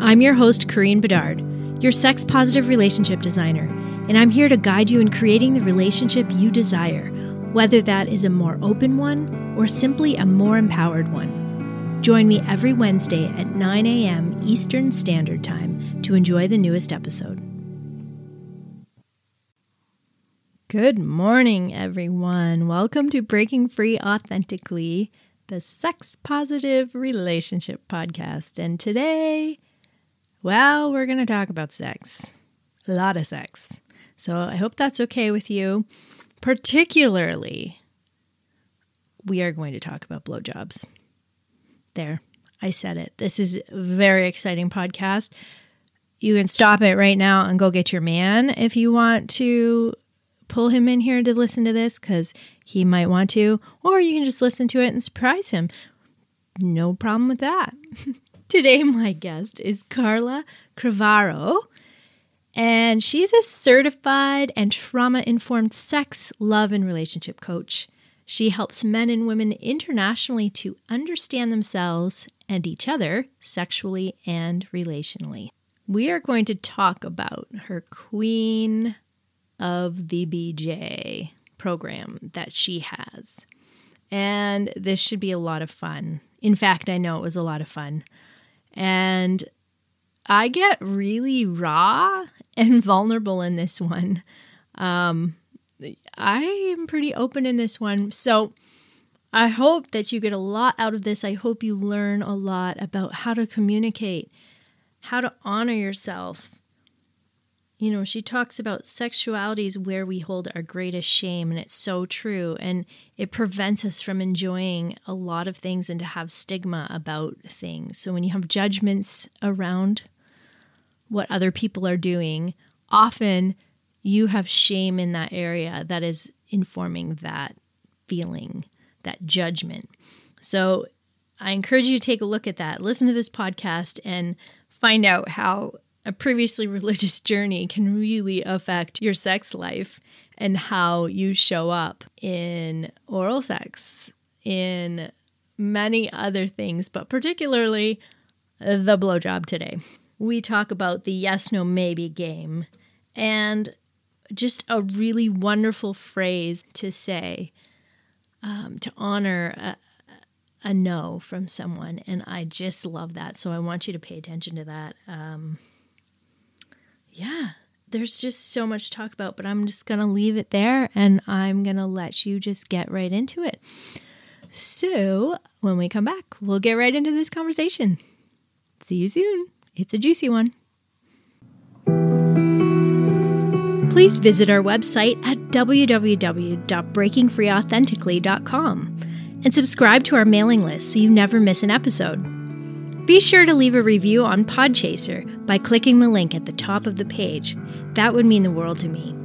I'm your host, Karine Bedard, your sex positive relationship designer and I'm here to guide you in creating the relationship you desire, whether that is a more open one or simply a more empowered one. Join me every Wednesday at 9 a.m. Eastern Standard Time to enjoy the newest episode. Good morning, everyone. Welcome to Breaking Free Authentically, the sex positive relationship podcast. And today, well, we're going to talk about sex. A lot of sex. So I hope that's okay with you. Particularly, we are going to talk about blowjobs. There, I said it. This is a very exciting podcast. You can stop it right now and go get your man if you want to pull him in here to listen to this because he might want to, or you can just listen to it and surprise him. No problem with that. Today, my guest is Carla Crivaro. And she's a certified and trauma informed sex, love, and relationship coach. She helps men and women internationally to understand themselves and each other sexually and relationally. We are going to talk about her Queen of the BJ program that she has. And this should be a lot of fun. In fact, I know it was a lot of fun. And I get really raw and vulnerable in this one. Um, I am pretty open in this one. So I hope that you get a lot out of this. I hope you learn a lot about how to communicate, how to honor yourself. You know, she talks about sexuality is where we hold our greatest shame, and it's so true. And it prevents us from enjoying a lot of things and to have stigma about things. So when you have judgments around what other people are doing, often you have shame in that area that is informing that feeling, that judgment. So I encourage you to take a look at that. Listen to this podcast and find out how a previously religious journey can really affect your sex life and how you show up in oral sex, in many other things, but particularly the blowjob today we talk about the yes, no, maybe game and just a really wonderful phrase to say um, to honor a, a, no from someone. And I just love that. So I want you to pay attention to that. Um, yeah, there's just so much to talk about, but I'm just going to leave it there and I'm going to let you just get right into it. So when we come back, we'll get right into this conversation. See you soon. It's a juicy one. Please visit our website at www.breakingfreeauthentically.com and subscribe to our mailing list so you never miss an episode. Be sure to leave a review on Podchaser by clicking the link at the top of the page. That would mean the world to me.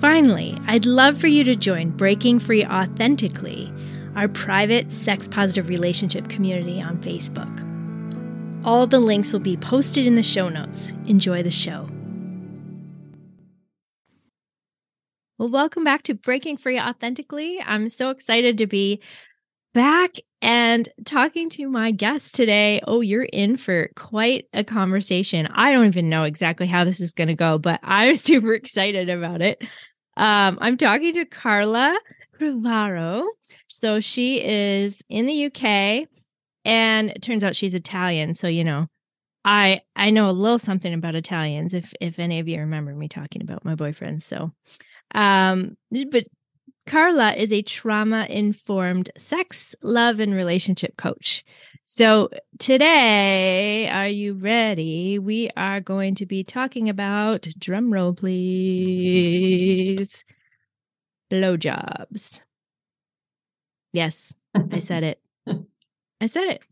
Finally, I'd love for you to join Breaking Free Authentically, our private sex positive relationship community on Facebook. All the links will be posted in the show notes. Enjoy the show. Well, welcome back to Breaking Free Authentically. I'm so excited to be back and talking to my guest today. Oh, you're in for quite a conversation. I don't even know exactly how this is going to go, but I'm super excited about it. Um, I'm talking to Carla Crivaro. So she is in the UK and it turns out she's Italian. So you know, I I know a little something about Italians. If if any of you remember me talking about my boyfriend, so um, but Carla is a trauma informed sex, love, and relationship coach. So today, are you ready? We are going to be talking about drum roll, please. Blowjobs. Yes, I said it. I said it.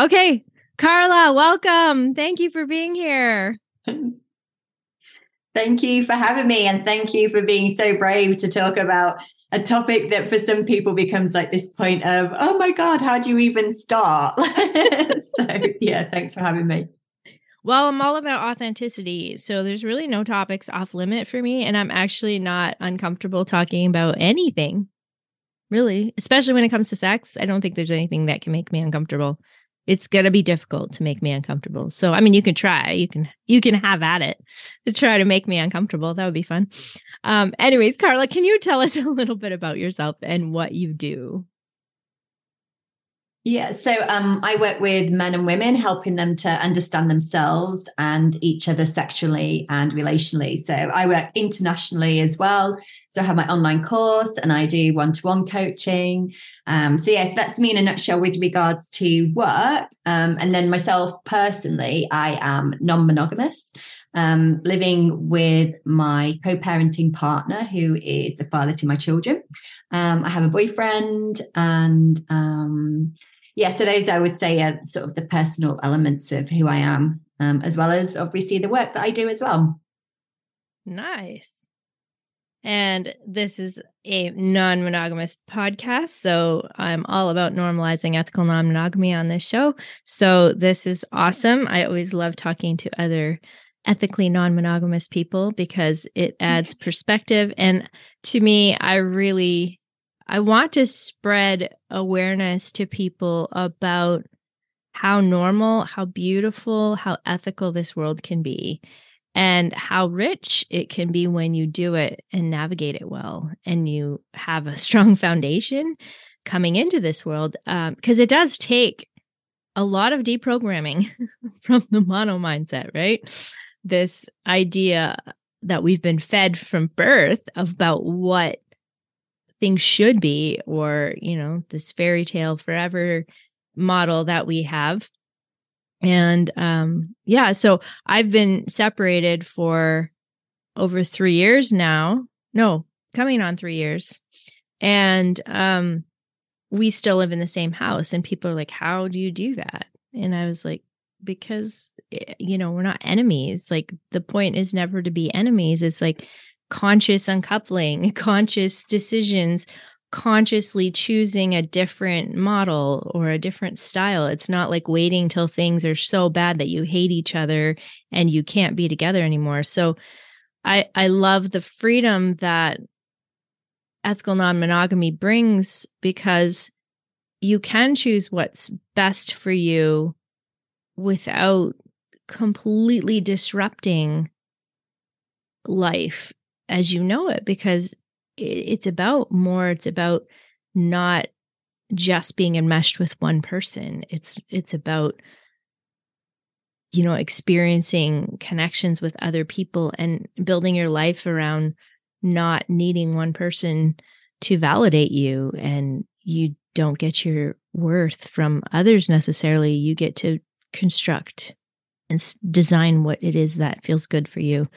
Okay, Carla, welcome. Thank you for being here. Thank you for having me. And thank you for being so brave to talk about a topic that for some people becomes like this point of, oh my God, how do you even start? so, yeah, thanks for having me. Well, I'm all about authenticity. So there's really no topics off limit for me. And I'm actually not uncomfortable talking about anything, really, especially when it comes to sex. I don't think there's anything that can make me uncomfortable. It's going to be difficult to make me uncomfortable. So, I mean, you can try, you can, you can have at it to try to make me uncomfortable. That would be fun. Um, anyways, Carla, can you tell us a little bit about yourself and what you do? Yeah, so um, I work with men and women, helping them to understand themselves and each other sexually and relationally. So I work internationally as well. So I have my online course and I do one to one coaching. Um, so, yes, that's me in a nutshell with regards to work. Um, and then myself personally, I am non monogamous um, living with my co parenting partner, who is the father to my children. Um, I have a boyfriend, and um, yeah, so those I would say are sort of the personal elements of who I am, um, as well as obviously the work that I do as well. Nice. And this is a non monogamous podcast. So I'm all about normalizing ethical non monogamy on this show. So this is awesome. I always love talking to other ethically non-monogamous people because it mm-hmm. adds perspective and to me I really I want to spread awareness to people about how normal, how beautiful, how ethical this world can be and how rich it can be when you do it and navigate it well and you have a strong foundation coming into this world because um, it does take a lot of deprogramming from the mono mindset right? This idea that we've been fed from birth about what things should be or you know this fairy tale forever model that we have and um yeah so i've been separated for over 3 years now. No coming on 3 years. And um we still live in the same house and people are like how do you do that? And i was like because eh, you know we're not enemies. Like the point is never to be enemies. It's like conscious uncoupling conscious decisions consciously choosing a different model or a different style. It's not like waiting till things are so bad that you hate each other and you can't be together anymore. So i i love the freedom that ethical non-monogamy brings because you can choose what's best for you without completely disrupting life as you know it because it's about more it's about not just being enmeshed with one person it's it's about you know experiencing connections with other people and building your life around not needing one person to validate you and you don't get your worth from others necessarily you get to construct and design what it is that feels good for you.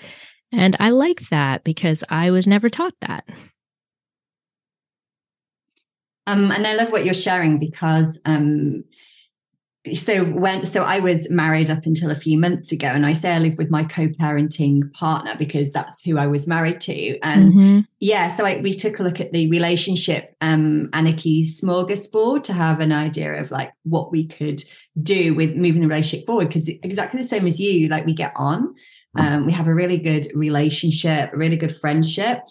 And I like that because I was never taught that. Um, and I love what you're sharing because um, so when so i was married up until a few months ago and i say i live with my co-parenting partner because that's who i was married to. And mm-hmm. yeah so I, we took a look at the relationship um anarchy's smorgasbord to have an idea of like what we could do with moving the relationship forward because exactly the same as you like we get on. Um, we have a really good relationship a really good friendship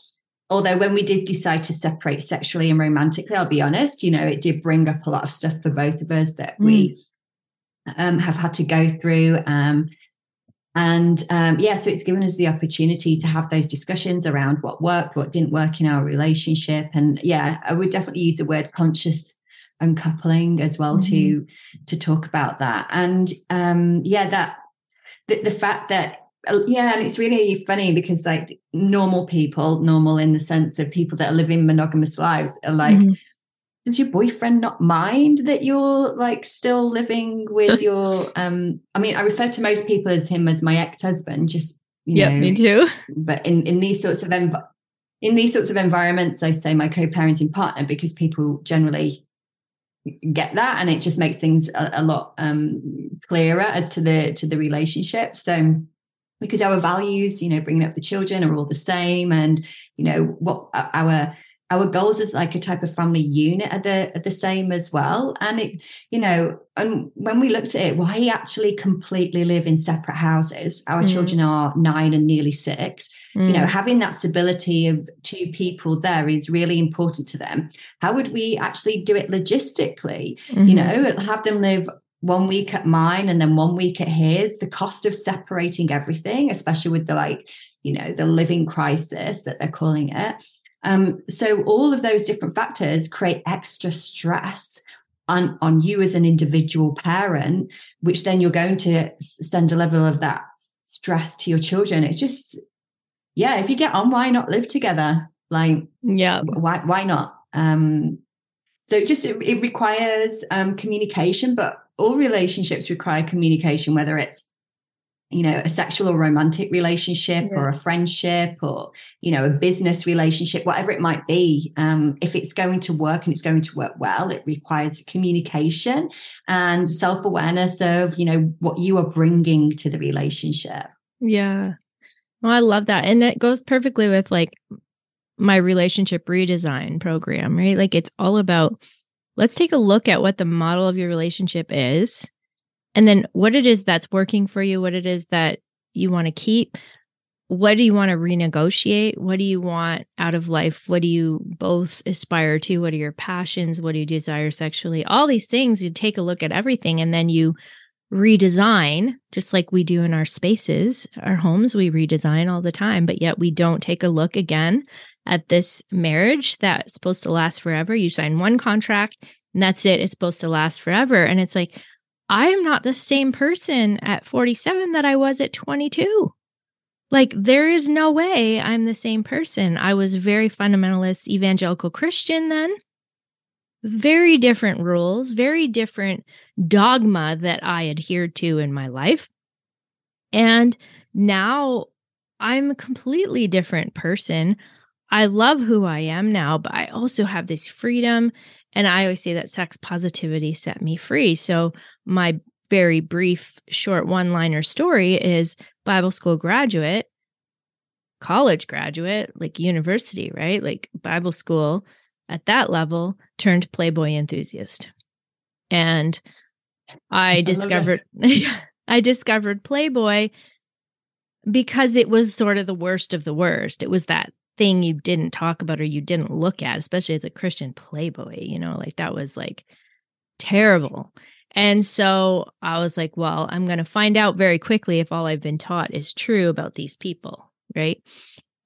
although when we did decide to separate sexually and romantically i'll be honest you know it did bring up a lot of stuff for both of us that mm. we um, have had to go through. Um, and um, yeah, so it's given us the opportunity to have those discussions around what worked, what didn't work in our relationship. And yeah, I would definitely use the word conscious uncoupling as well mm-hmm. to to talk about that. And um, yeah, that the, the fact that yeah, and it's really funny because like normal people, normal in the sense of people that are living monogamous lives, are like. Mm-hmm does your boyfriend not mind that you're like still living with your um i mean i refer to most people as him as my ex-husband just you yeah me too but in in these sorts of env- in these sorts of environments i say my co-parenting partner because people generally get that and it just makes things a, a lot um, clearer as to the to the relationship so because our values you know bringing up the children are all the same and you know what our our goals as like a type of family unit are the are the same as well and it you know and when we looked at it why actually completely live in separate houses our mm. children are nine and nearly six mm. you know mm. having that stability of two people there is really important to them how would we actually do it logistically mm-hmm. you know have them live one week at mine and then one week at his the cost of separating everything especially with the like you know the living crisis that they're calling it um, so all of those different factors create extra stress on, on you as an individual parent, which then you're going to send a level of that stress to your children. It's just, yeah, if you get on, why not live together? Like, yeah, why why not? Um, so it just it, it requires um, communication, but all relationships require communication, whether it's you know a sexual or romantic relationship yeah. or a friendship or you know a business relationship whatever it might be um, if it's going to work and it's going to work well it requires communication and self-awareness of you know what you are bringing to the relationship. Yeah. Well i love that and that goes perfectly with like my relationship redesign program right? Like it's all about let's take a look at what the model of your relationship is and then what it is that's working for you, what it is that you want to keep. What do you want to renegotiate? What do you want out of life? What do you both aspire to? What are your passions? What do you desire sexually? All these things, you take a look at everything and then you redesign, just like we do in our spaces, our homes, we redesign all the time, but yet we don't take a look again at this marriage that's supposed to last forever. You sign one contract and that's it. It's supposed to last forever. And it's like, I am not the same person at 47 that I was at 22. Like, there is no way I'm the same person. I was very fundamentalist evangelical Christian then. Very different rules, very different dogma that I adhered to in my life. And now I'm a completely different person. I love who I am now, but I also have this freedom and I always say that sex positivity set me free. So, my very brief, short one liner story is Bible school graduate, college graduate, like university, right? Like Bible school at that level turned Playboy enthusiast. And I, I discovered, I discovered Playboy because it was sort of the worst of the worst. It was that thing you didn't talk about or you didn't look at, especially as a Christian playboy, you know, like that was like terrible. And so I was like, well, I'm going to find out very quickly if all I've been taught is true about these people. Right.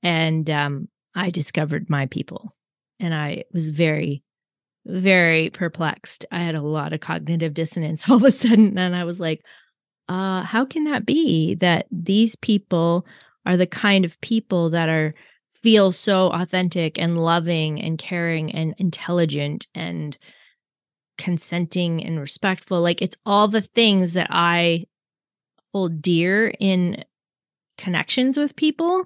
And um, I discovered my people and I was very, very perplexed. I had a lot of cognitive dissonance all of a sudden. And I was like, uh, how can that be that these people are the kind of people that are feel so authentic and loving and caring and intelligent and consenting and respectful. Like it's all the things that I hold dear in connections with people.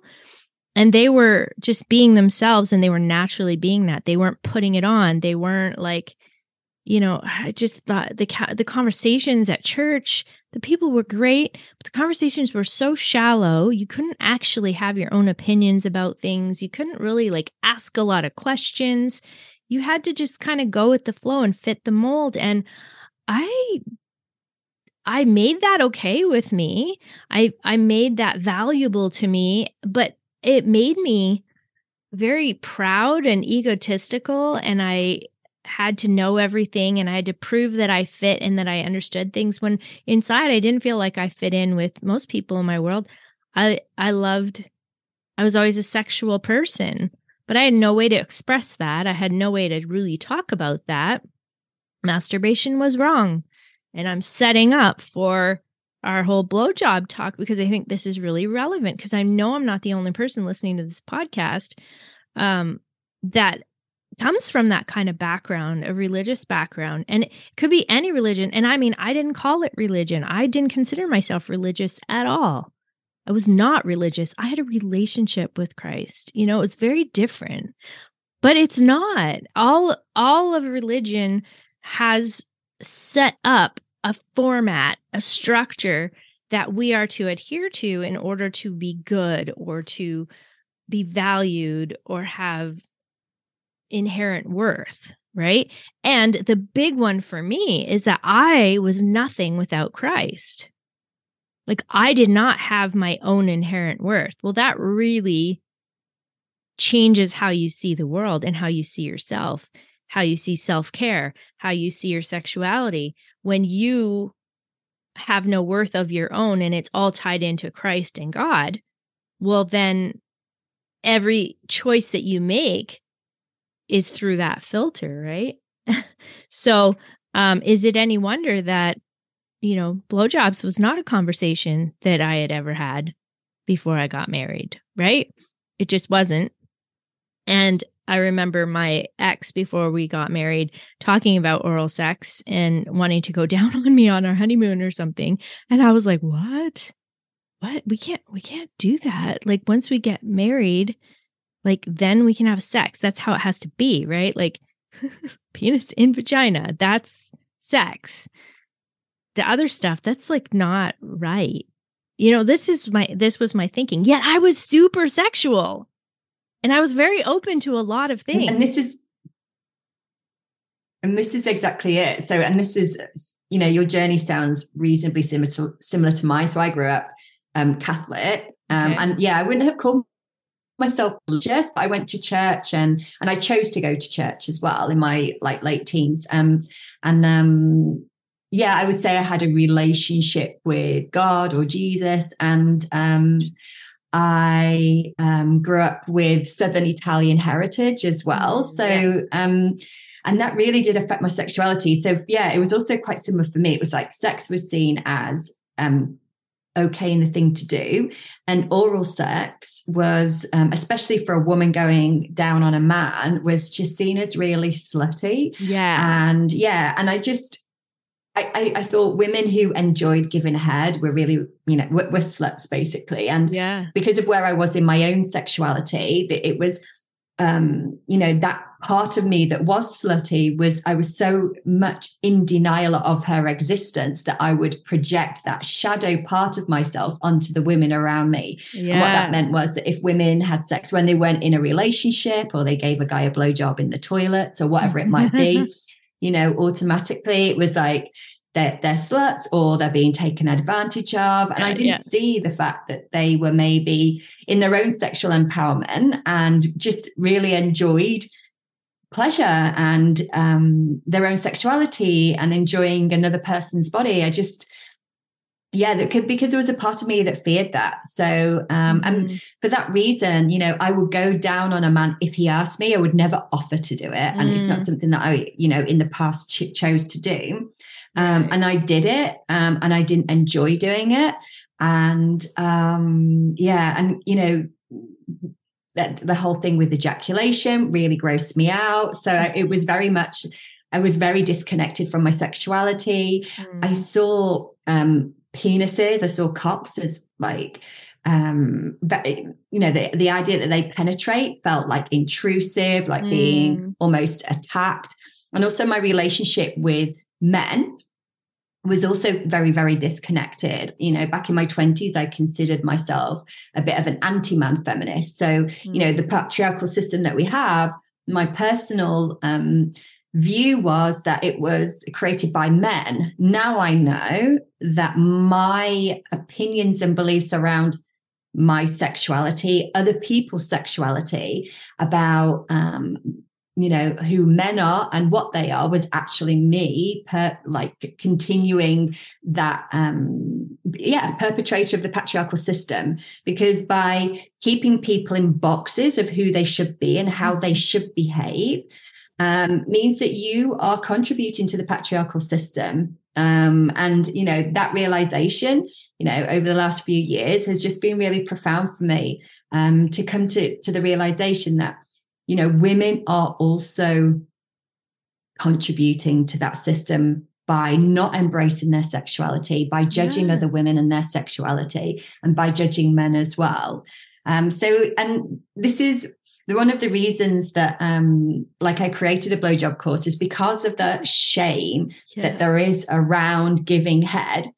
And they were just being themselves and they were naturally being that. They weren't putting it on. They weren't like, you know, I just thought the the conversations at church the people were great, but the conversations were so shallow. You couldn't actually have your own opinions about things. You couldn't really like ask a lot of questions. You had to just kind of go with the flow and fit the mold. And I I made that okay with me. I I made that valuable to me, but it made me very proud and egotistical and I had to know everything and I had to prove that I fit and that I understood things when inside I didn't feel like I fit in with most people in my world. I I loved I was always a sexual person, but I had no way to express that. I had no way to really talk about that. Masturbation was wrong. And I'm setting up for our whole blowjob talk because I think this is really relevant because I know I'm not the only person listening to this podcast um, that comes from that kind of background, a religious background. And it could be any religion. And I mean, I didn't call it religion. I didn't consider myself religious at all. I was not religious. I had a relationship with Christ. You know, it was very different. But it's not. All all of religion has set up a format, a structure that we are to adhere to in order to be good or to be valued or have inherent worth, right? And the big one for me is that I was nothing without Christ. Like I did not have my own inherent worth. Well, that really changes how you see the world and how you see yourself, how you see self care, how you see your sexuality. When you have no worth of your own and it's all tied into Christ and God, well, then every choice that you make is through that filter, right? so, um, is it any wonder that, you know, blowjobs was not a conversation that I had ever had before I got married, right? It just wasn't. And I remember my ex before we got married talking about oral sex and wanting to go down on me on our honeymoon or something. And I was like, what? What? We can't, we can't do that. Like once we get married, like then we can have sex. That's how it has to be, right? Like penis in vagina, that's sex. The other stuff, that's like not right. You know, this is my, this was my thinking. Yet I was super sexual and I was very open to a lot of things. And this is and this is exactly it. So, and this is, you know, your journey sounds reasonably similar to, similar to mine. So, I grew up um, Catholic, um, okay. and yeah, I wouldn't have called myself religious, but I went to church, and and I chose to go to church as well in my like late teens. Um, and um, yeah, I would say I had a relationship with God or Jesus, and um, I um, grew up with Southern Italian heritage as well. Mm, so, yes. um, and that really did affect my sexuality. So, yeah, it was also quite similar for me. It was like sex was seen as um, okay and the thing to do. And oral sex was, um, especially for a woman going down on a man, was just seen as really slutty. Yeah. And yeah, and I just, I, I, thought women who enjoyed giving head were really, you know, were, were, sluts basically. And yeah. because of where I was in my own sexuality, it was, um, you know, that part of me that was slutty was I was so much in denial of her existence that I would project that shadow part of myself onto the women around me. Yes. And what that meant was that if women had sex when they weren't in a relationship or they gave a guy a blowjob in the toilets or whatever it might be, you know, automatically it was like they're, they're sluts or they're being taken advantage of. And I didn't yeah. see the fact that they were maybe in their own sexual empowerment and just really enjoyed pleasure and um, their own sexuality and enjoying another person's body. I just, yeah, that could because there was a part of me that feared that. So, um, mm-hmm. and for that reason, you know, I would go down on a man if he asked me. I would never offer to do it, mm. and it's not mm. something that I, you know, in the past ch- chose to do. Um, right. And I did it, um, and I didn't enjoy doing it. And um, yeah, and you know, that the whole thing with ejaculation really grossed me out. So it was very much. I was very disconnected from my sexuality. Mm. I saw um, penises. I saw cocks as like um you know the, the idea that they penetrate felt like intrusive like mm. being almost attacked and also my relationship with men was also very very disconnected you know back in my 20s i considered myself a bit of an anti-man feminist so mm. you know the patriarchal system that we have my personal um view was that it was created by men. Now I know that my opinions and beliefs around my sexuality, other people's sexuality, about um, you know who men are and what they are was actually me per like continuing that um yeah perpetrator of the patriarchal system because by keeping people in boxes of who they should be and how they should behave um, means that you are contributing to the patriarchal system. Um, and, you know, that realization, you know, over the last few years has just been really profound for me um, to come to, to the realization that, you know, women are also contributing to that system by not embracing their sexuality, by judging yeah. other women and their sexuality, and by judging men as well. Um, so, and this is the one of the reasons that um like I created a blowjob course is because of the shame yeah. that there is around giving head.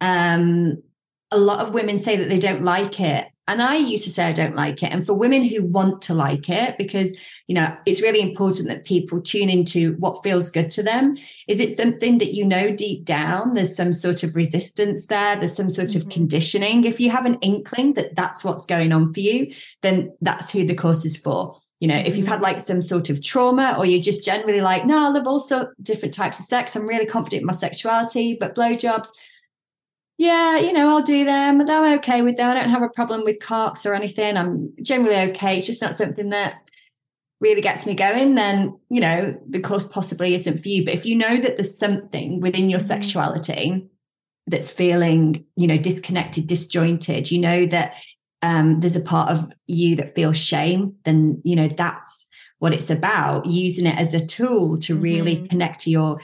Um a lot of women say that they don't like it and I used to say I don't like it. And for women who want to like it, because, you know, it's really important that people tune into what feels good to them. Is it something that you know deep down? There's some sort of resistance there, there's some sort mm-hmm. of conditioning. If you have an inkling that that's what's going on for you, then that's who the course is for. You know, if you've mm-hmm. had like some sort of trauma or you're just generally like, no, I love all sorts different types of sex. I'm really confident in my sexuality, but blowjobs, yeah, you know, I'll do them. I'm okay with them. I don't have a problem with cocks or anything. I'm generally okay. It's just not something that really gets me going. Then, you know, the course possibly isn't for you. But if you know that there's something within your mm-hmm. sexuality that's feeling, you know, disconnected, disjointed, you know that um, there's a part of you that feels shame, then, you know, that's what it's about using it as a tool to really mm-hmm. connect to your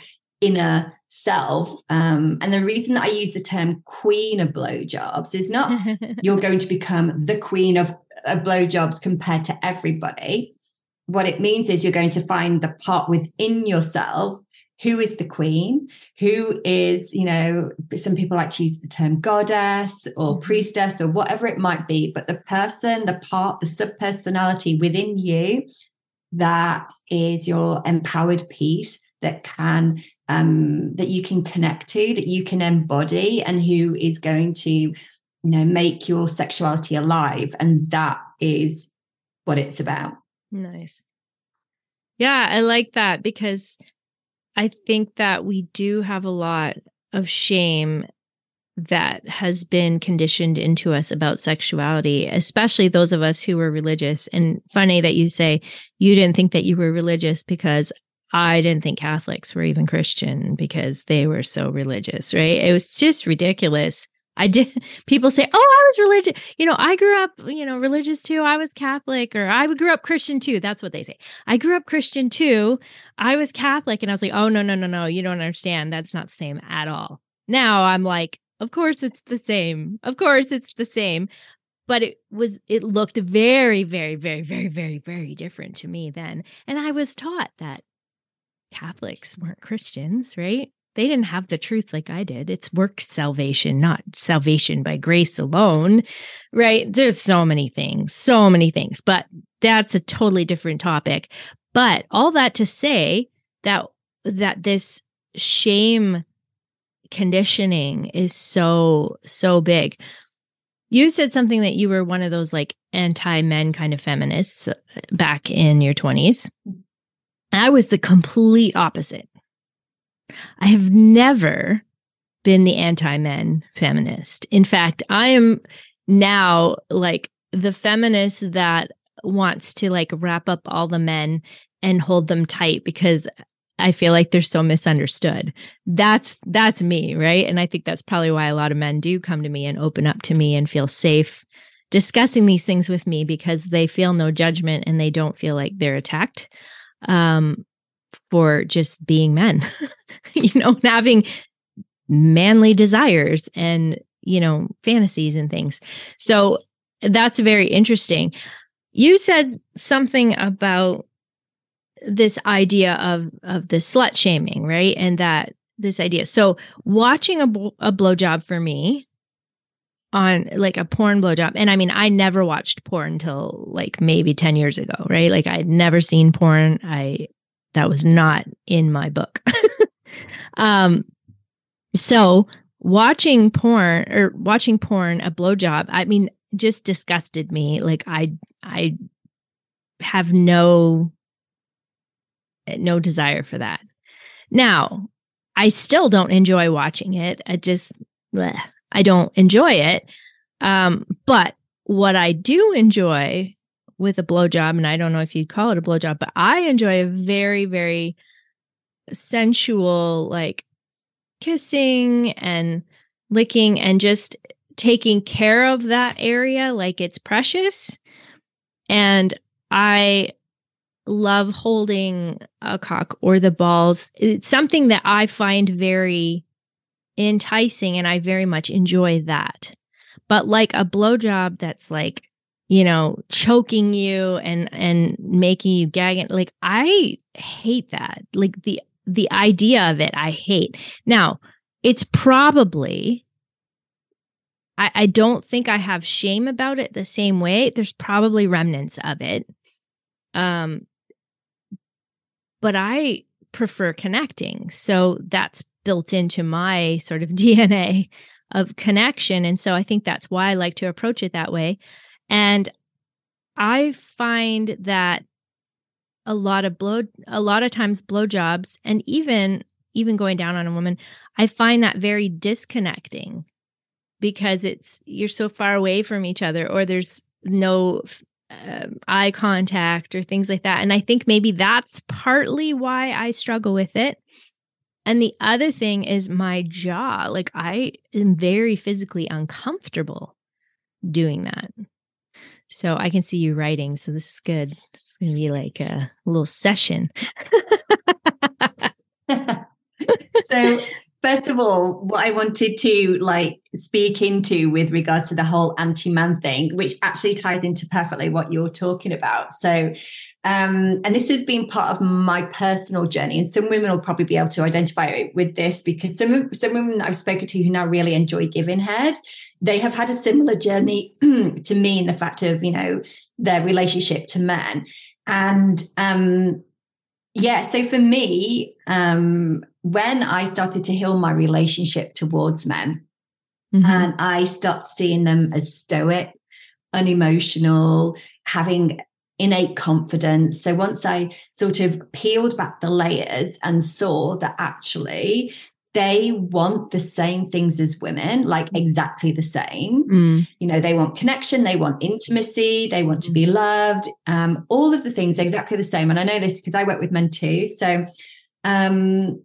inner self. Um, and the reason that I use the term queen of blowjobs is not you're going to become the queen of, of blowjobs compared to everybody. What it means is you're going to find the part within yourself who is the queen, who is, you know, some people like to use the term goddess or mm-hmm. priestess or whatever it might be, but the person, the part, the subpersonality within you that is your empowered piece that can um, that you can connect to, that you can embody, and who is going to, you know, make your sexuality alive. And that is what it's about. Nice. Yeah, I like that because I think that we do have a lot of shame that has been conditioned into us about sexuality, especially those of us who were religious. And funny that you say you didn't think that you were religious because I didn't think Catholics were even Christian because they were so religious, right? It was just ridiculous. I did people say, "Oh, I was religious." You know, I grew up, you know, religious too. I was Catholic or I grew up Christian too. That's what they say. I grew up Christian too. I was Catholic and I was like, "Oh, no, no, no, no. You don't understand. That's not the same at all." Now I'm like, "Of course it's the same. Of course it's the same." But it was it looked very very very very very very different to me then. And I was taught that Catholics weren't Christians, right? They didn't have the truth like I did. It's work salvation, not salvation by grace alone, right? There's so many things, so many things, but that's a totally different topic. But all that to say that that this shame conditioning is so so big. You said something that you were one of those like anti-men kind of feminists uh, back in your 20s. I was the complete opposite. I have never been the anti men feminist. In fact, I am now like the feminist that wants to like wrap up all the men and hold them tight because I feel like they're so misunderstood. That's that's me, right? And I think that's probably why a lot of men do come to me and open up to me and feel safe discussing these things with me because they feel no judgment and they don't feel like they're attacked um, for just being men, you know, having manly desires and, you know, fantasies and things. So that's very interesting. You said something about this idea of of the slut shaming, right? And that this idea. So watching a, a blowjob for me on like a porn blowjob. And I mean, I never watched porn until like maybe 10 years ago, right? Like I'd never seen porn. I that was not in my book. um so watching porn or watching porn a blowjob, I mean, just disgusted me. Like I I have no no desire for that. Now, I still don't enjoy watching it. I just bleh. I don't enjoy it. Um, but what I do enjoy with a blowjob, and I don't know if you'd call it a blowjob, but I enjoy a very, very sensual, like kissing and licking and just taking care of that area like it's precious. And I love holding a cock or the balls. It's something that I find very enticing and I very much enjoy that. But like a blowjob that's like, you know, choking you and and making you gag. Like I hate that. Like the the idea of it, I hate. Now, it's probably I, I don't think I have shame about it the same way. There's probably remnants of it. Um, but I prefer connecting. So that's built into my sort of DNA of connection. And so I think that's why I like to approach it that way. And I find that a lot of blow a lot of times blowjobs and even even going down on a woman, I find that very disconnecting because it's you're so far away from each other or there's no uh, eye contact or things like that. And I think maybe that's partly why I struggle with it. And the other thing is my jaw. Like I am very physically uncomfortable doing that. So I can see you writing. So this is good. It's going to be like a little session. so first of all, what I wanted to like speak into with regards to the whole anti-man thing, which actually ties into perfectly what you're talking about. So um, and this has been part of my personal journey. And some women will probably be able to identify with this because some some women I've spoken to who now really enjoy giving head, they have had a similar journey to me in the fact of, you know, their relationship to men. And um, yeah, so for me, um, when I started to heal my relationship towards men, mm-hmm. and I stopped seeing them as stoic, unemotional, having innate confidence. So once I sort of peeled back the layers and saw that actually they want the same things as women, like exactly the same. Mm. You know, they want connection, they want intimacy, they want to be loved, um, all of the things exactly the same. And I know this because I work with men too. So um,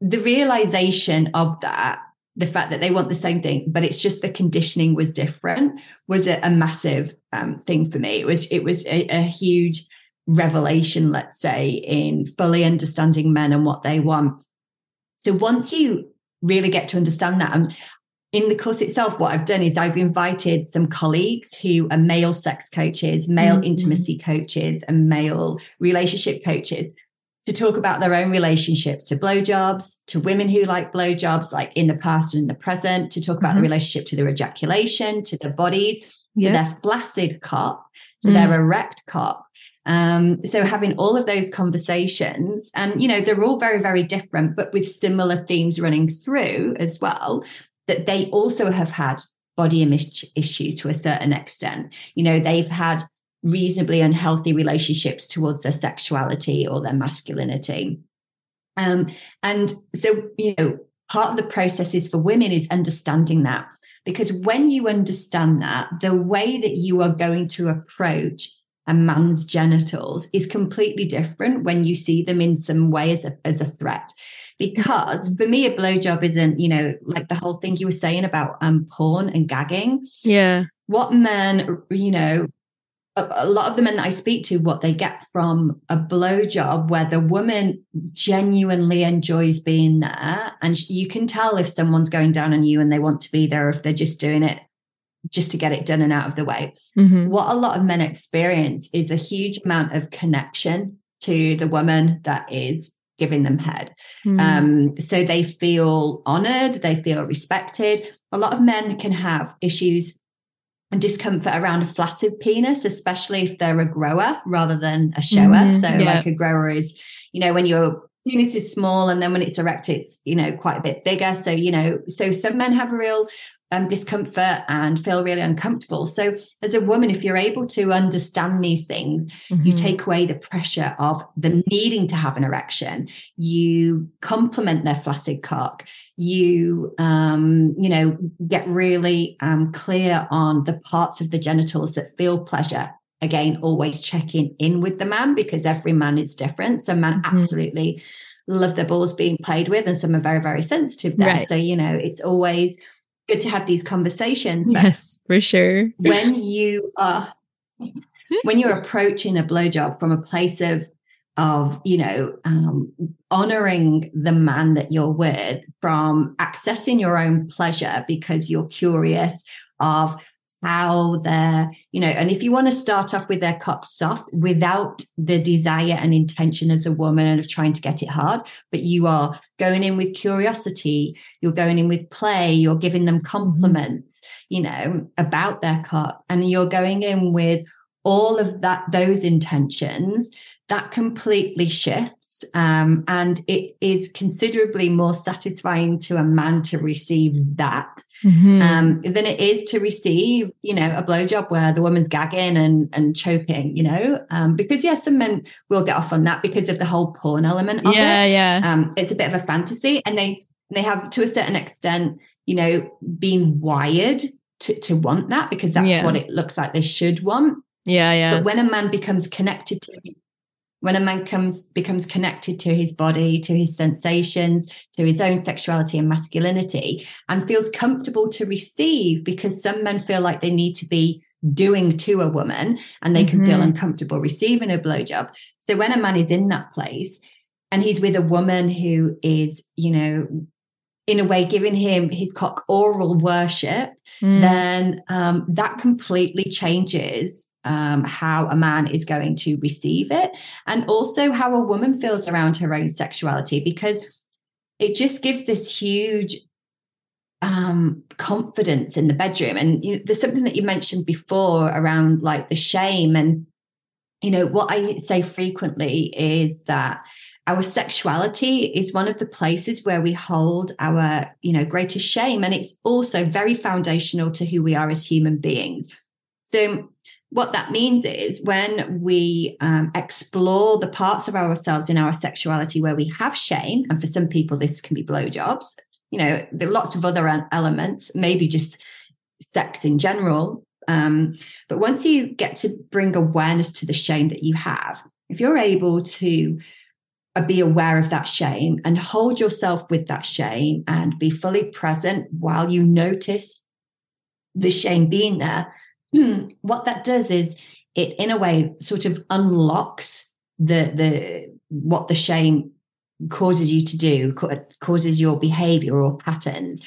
the realization of that the fact that they want the same thing, but it's just the conditioning was different was a, a massive um, thing for me. It was it was a, a huge revelation, let's say, in fully understanding men and what they want. So once you really get to understand that, and in the course itself, what I've done is I've invited some colleagues who are male sex coaches, male mm-hmm. intimacy coaches, and male relationship coaches to talk about their own relationships to blowjobs, to women who like blowjobs, like in the past and in the present, to talk about mm-hmm. the relationship to their ejaculation, to their bodies, to their flaccid cock, to mm. their erect cock. Um, so having all of those conversations, and you know, they're all very, very different, but with similar themes running through as well, that they also have had body image issues to a certain extent. You know, they've had reasonably unhealthy relationships towards their sexuality or their masculinity. Um, and so, you know, part of the process is for women is understanding that. Because when you understand that, the way that you are going to approach a man's genitals is completely different when you see them in some way as a, as a threat. Because for me, a blowjob isn't, you know, like the whole thing you were saying about um, porn and gagging. Yeah. What men, you know, a, lot of the men that I speak to, what they get from a blowjob where the woman genuinely enjoys being there. And you can tell if someone's going down on you and they want to be there, if they're just doing it just to get it done and out of the way. Mm-hmm. What a lot of men experience is a huge amount of connection to the woman that is giving them head. Mm. Um, so they feel honored, they feel respected. A lot of men can have issues discomfort around a flaccid penis, especially if they're a grower rather than a shower. Mm, so, yeah. like a grower is, you know, when your penis is small and then when it's erect, it's, you know, quite a bit bigger. So, you know, so some men have a real um, discomfort and feel really uncomfortable. So, as a woman, if you're able to understand these things, mm-hmm. you take away the pressure of them needing to have an erection. You complement their flaccid cock. You, um, you know, get really um, clear on the parts of the genitals that feel pleasure. Again, always checking in with the man because every man is different. Some men mm-hmm. absolutely love their balls being played with, and some are very, very sensitive there. Right. So, you know, it's always good to have these conversations. yes, for sure. when you are when you're approaching a blowjob from a place of of you know um, honoring the man that you're with from accessing your own pleasure because you're curious of how they're, you know, and if you want to start off with their cock soft without the desire and intention as a woman of trying to get it hard, but you are going in with curiosity, you're going in with play, you're giving them mm-hmm. compliments, you know, about their cock, and you're going in with all of that, those intentions, that completely shifts. Um, and it is considerably more satisfying to a man to receive that mm-hmm. um, than it is to receive, you know, a blowjob where the woman's gagging and, and choking, you know, um, because yes, some men will get off on that because of the whole porn element of yeah, it. Yeah, um, it's a bit of a fantasy and they, they have to a certain extent, you know, been wired to, to want that because that's yeah. what it looks like they should want. Yeah, yeah. But when a man becomes connected to when a man comes becomes connected to his body, to his sensations, to his own sexuality and masculinity, and feels comfortable to receive, because some men feel like they need to be doing to a woman and they can mm-hmm. feel uncomfortable receiving a blowjob. So when a man is in that place and he's with a woman who is, you know, in a way giving him his cock oral worship, mm. then um, that completely changes um, how a man is going to receive it and also how a woman feels around her own sexuality because it just gives this huge um, confidence in the bedroom. And you, there's something that you mentioned before around like the shame. And, you know, what I say frequently is that our sexuality is one of the places where we hold our you know greatest shame and it's also very foundational to who we are as human beings. So what that means is when we um, explore the parts of ourselves in our sexuality where we have shame and for some people this can be blowjobs you know there are lots of other elements maybe just sex in general um, but once you get to bring awareness to the shame that you have if you're able to Uh, be aware of that shame and hold yourself with that shame and be fully present while you notice the shame being there. what that does is it, in a way, sort of unlocks the the what the shame causes you to do, causes your behavior or patterns.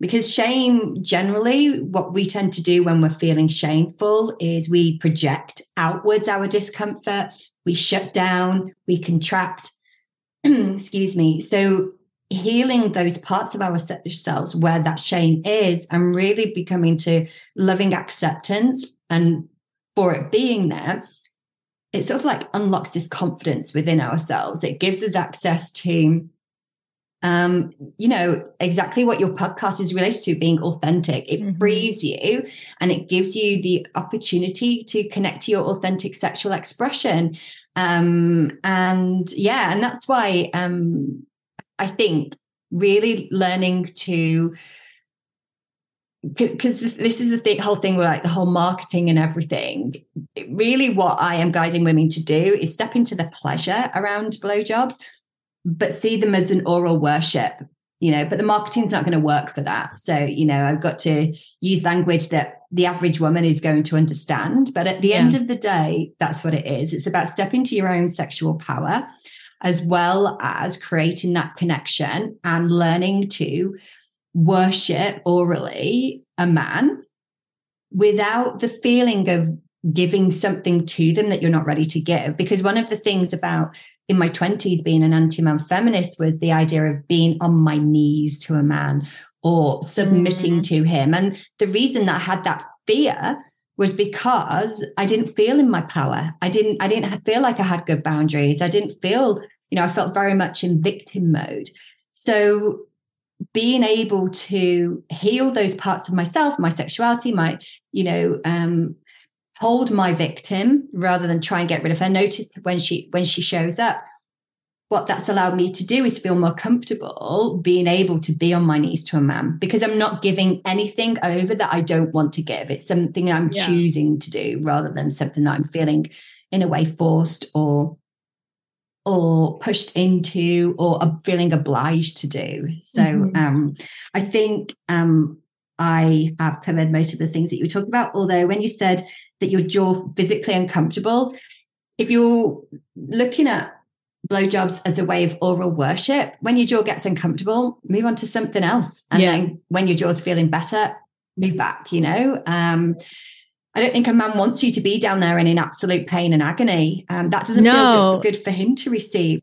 Because shame, generally, what we tend to do when we're feeling shameful is we project outwards our discomfort, we shut down, we contract, excuse me. So healing those parts of ourselves where that shame is and really becoming to loving acceptance and for it being there it sort of like unlocks this confidence within ourselves it gives us access to um you know exactly what your podcast is related to being authentic it mm-hmm. frees you and it gives you the opportunity to connect to your authentic sexual expression um, and yeah, and that's why um, I think really learning to because this is the thing, whole thing with like the whole marketing and everything. Really, what I am guiding women to do is step into the pleasure around blowjobs, but see them as an oral worship. You know, but the marketing's not going to work for that. So, you know, I've got to use language that the average woman is going to understand. But at the yeah. end of the day, that's what it is. It's about stepping to your own sexual power, as well as creating that connection and learning to worship orally a man without the feeling of giving something to them that you're not ready to give. Because one of the things about in my 20s being an anti man feminist was the idea of being on my knees to a man or submitting mm. to him. And the reason that I had that fear was because I didn't feel in my power. I didn't I didn't feel like I had good boundaries. I didn't feel, you know, I felt very much in victim mode. So being able to heal those parts of myself, my sexuality, my, you know, um, hold my victim rather than try and get rid of her. Notice when she when she shows up, what that's allowed me to do is feel more comfortable being able to be on my knees to a man because I'm not giving anything over that I don't want to give. It's something I'm yeah. choosing to do rather than something that I'm feeling in a way forced or or pushed into or feeling obliged to do. So mm-hmm. um, I think um, I have covered most of the things that you were talking about. Although when you said that your jaw physically uncomfortable, if you're looking at blowjobs as a way of oral worship. When your jaw gets uncomfortable, move on to something else. And yeah. then when your jaw's feeling better, move back, you know. Um, I don't think a man wants you to be down there and in absolute pain and agony. Um, that doesn't no. feel good, good for him to receive.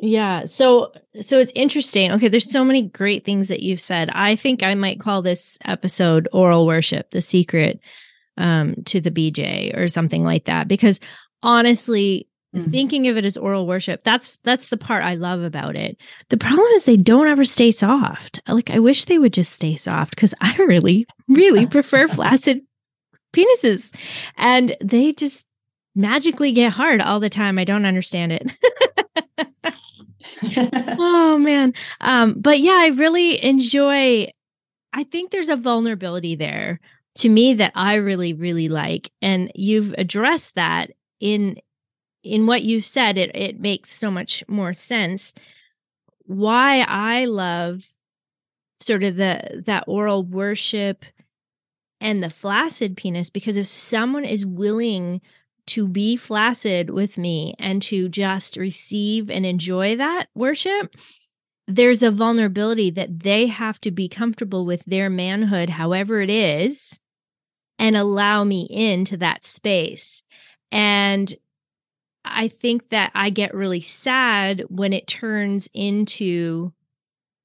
Yeah. So so it's interesting. Okay, there's so many great things that you've said. I think I might call this episode oral worship, the secret um to the BJ or something like that because honestly mm-hmm. thinking of it as oral worship that's that's the part I love about it. The problem is they don't ever stay soft. Like I wish they would just stay soft cuz I really really prefer flaccid penises and they just magically get hard all the time. I don't understand it. oh man. Um, but yeah, I really enjoy I think there's a vulnerability there to me that I really, really like. And you've addressed that in in what you said, it it makes so much more sense. Why I love sort of the that oral worship and the flaccid penis, because if someone is willing to be flaccid with me and to just receive and enjoy that worship, there's a vulnerability that they have to be comfortable with their manhood, however it is, and allow me into that space. And I think that I get really sad when it turns into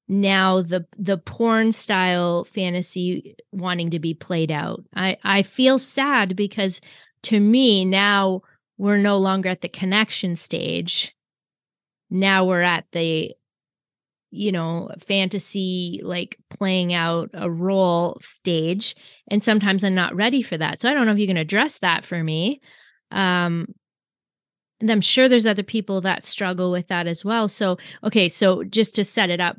now the the porn style fantasy wanting to be played out. I I feel sad because to me, now we're no longer at the connection stage. Now we're at the, you know, fantasy, like playing out a role stage. And sometimes I'm not ready for that. So I don't know if you can address that for me. Um, and I'm sure there's other people that struggle with that as well. So, okay, so just to set it up,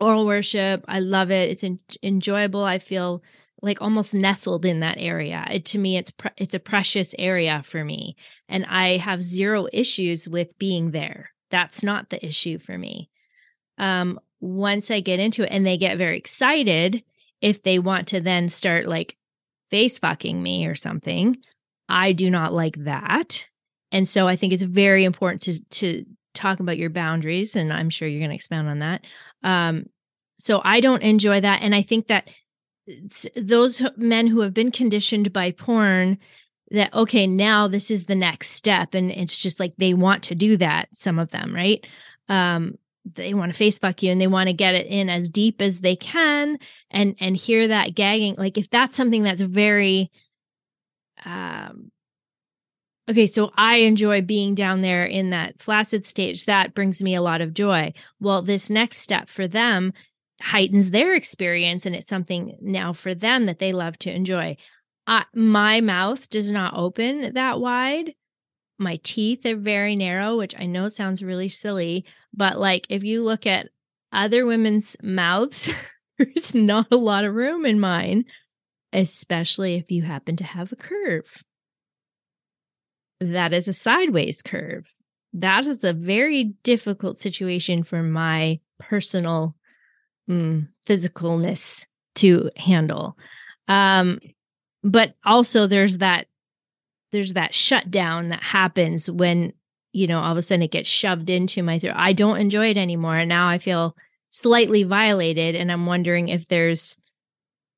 oral worship, I love it. It's en- enjoyable. I feel like almost nestled in that area. It, to me, it's pre- it's a precious area for me, and I have zero issues with being there. That's not the issue for me. Um, once I get into it, and they get very excited if they want to then start like face fucking me or something, I do not like that. And so I think it's very important to to talk about your boundaries, and I'm sure you're going to expound on that. Um, so I don't enjoy that, and I think that those men who have been conditioned by porn that okay now this is the next step and it's just like they want to do that some of them right um they want to face fuck you and they want to get it in as deep as they can and and hear that gagging like if that's something that's very um okay so i enjoy being down there in that flaccid stage that brings me a lot of joy well this next step for them heightens their experience and it's something now for them that they love to enjoy. Uh, my mouth does not open that wide. My teeth are very narrow, which I know sounds really silly, but like if you look at other women's mouths, there's not a lot of room in mine, especially if you happen to have a curve. That is a sideways curve. That is a very difficult situation for my personal mm, physicalness to handle. Um, but also there's that there's that shutdown that happens when you know all of a sudden it gets shoved into my throat. I don't enjoy it anymore, and now I feel slightly violated, and I'm wondering if there's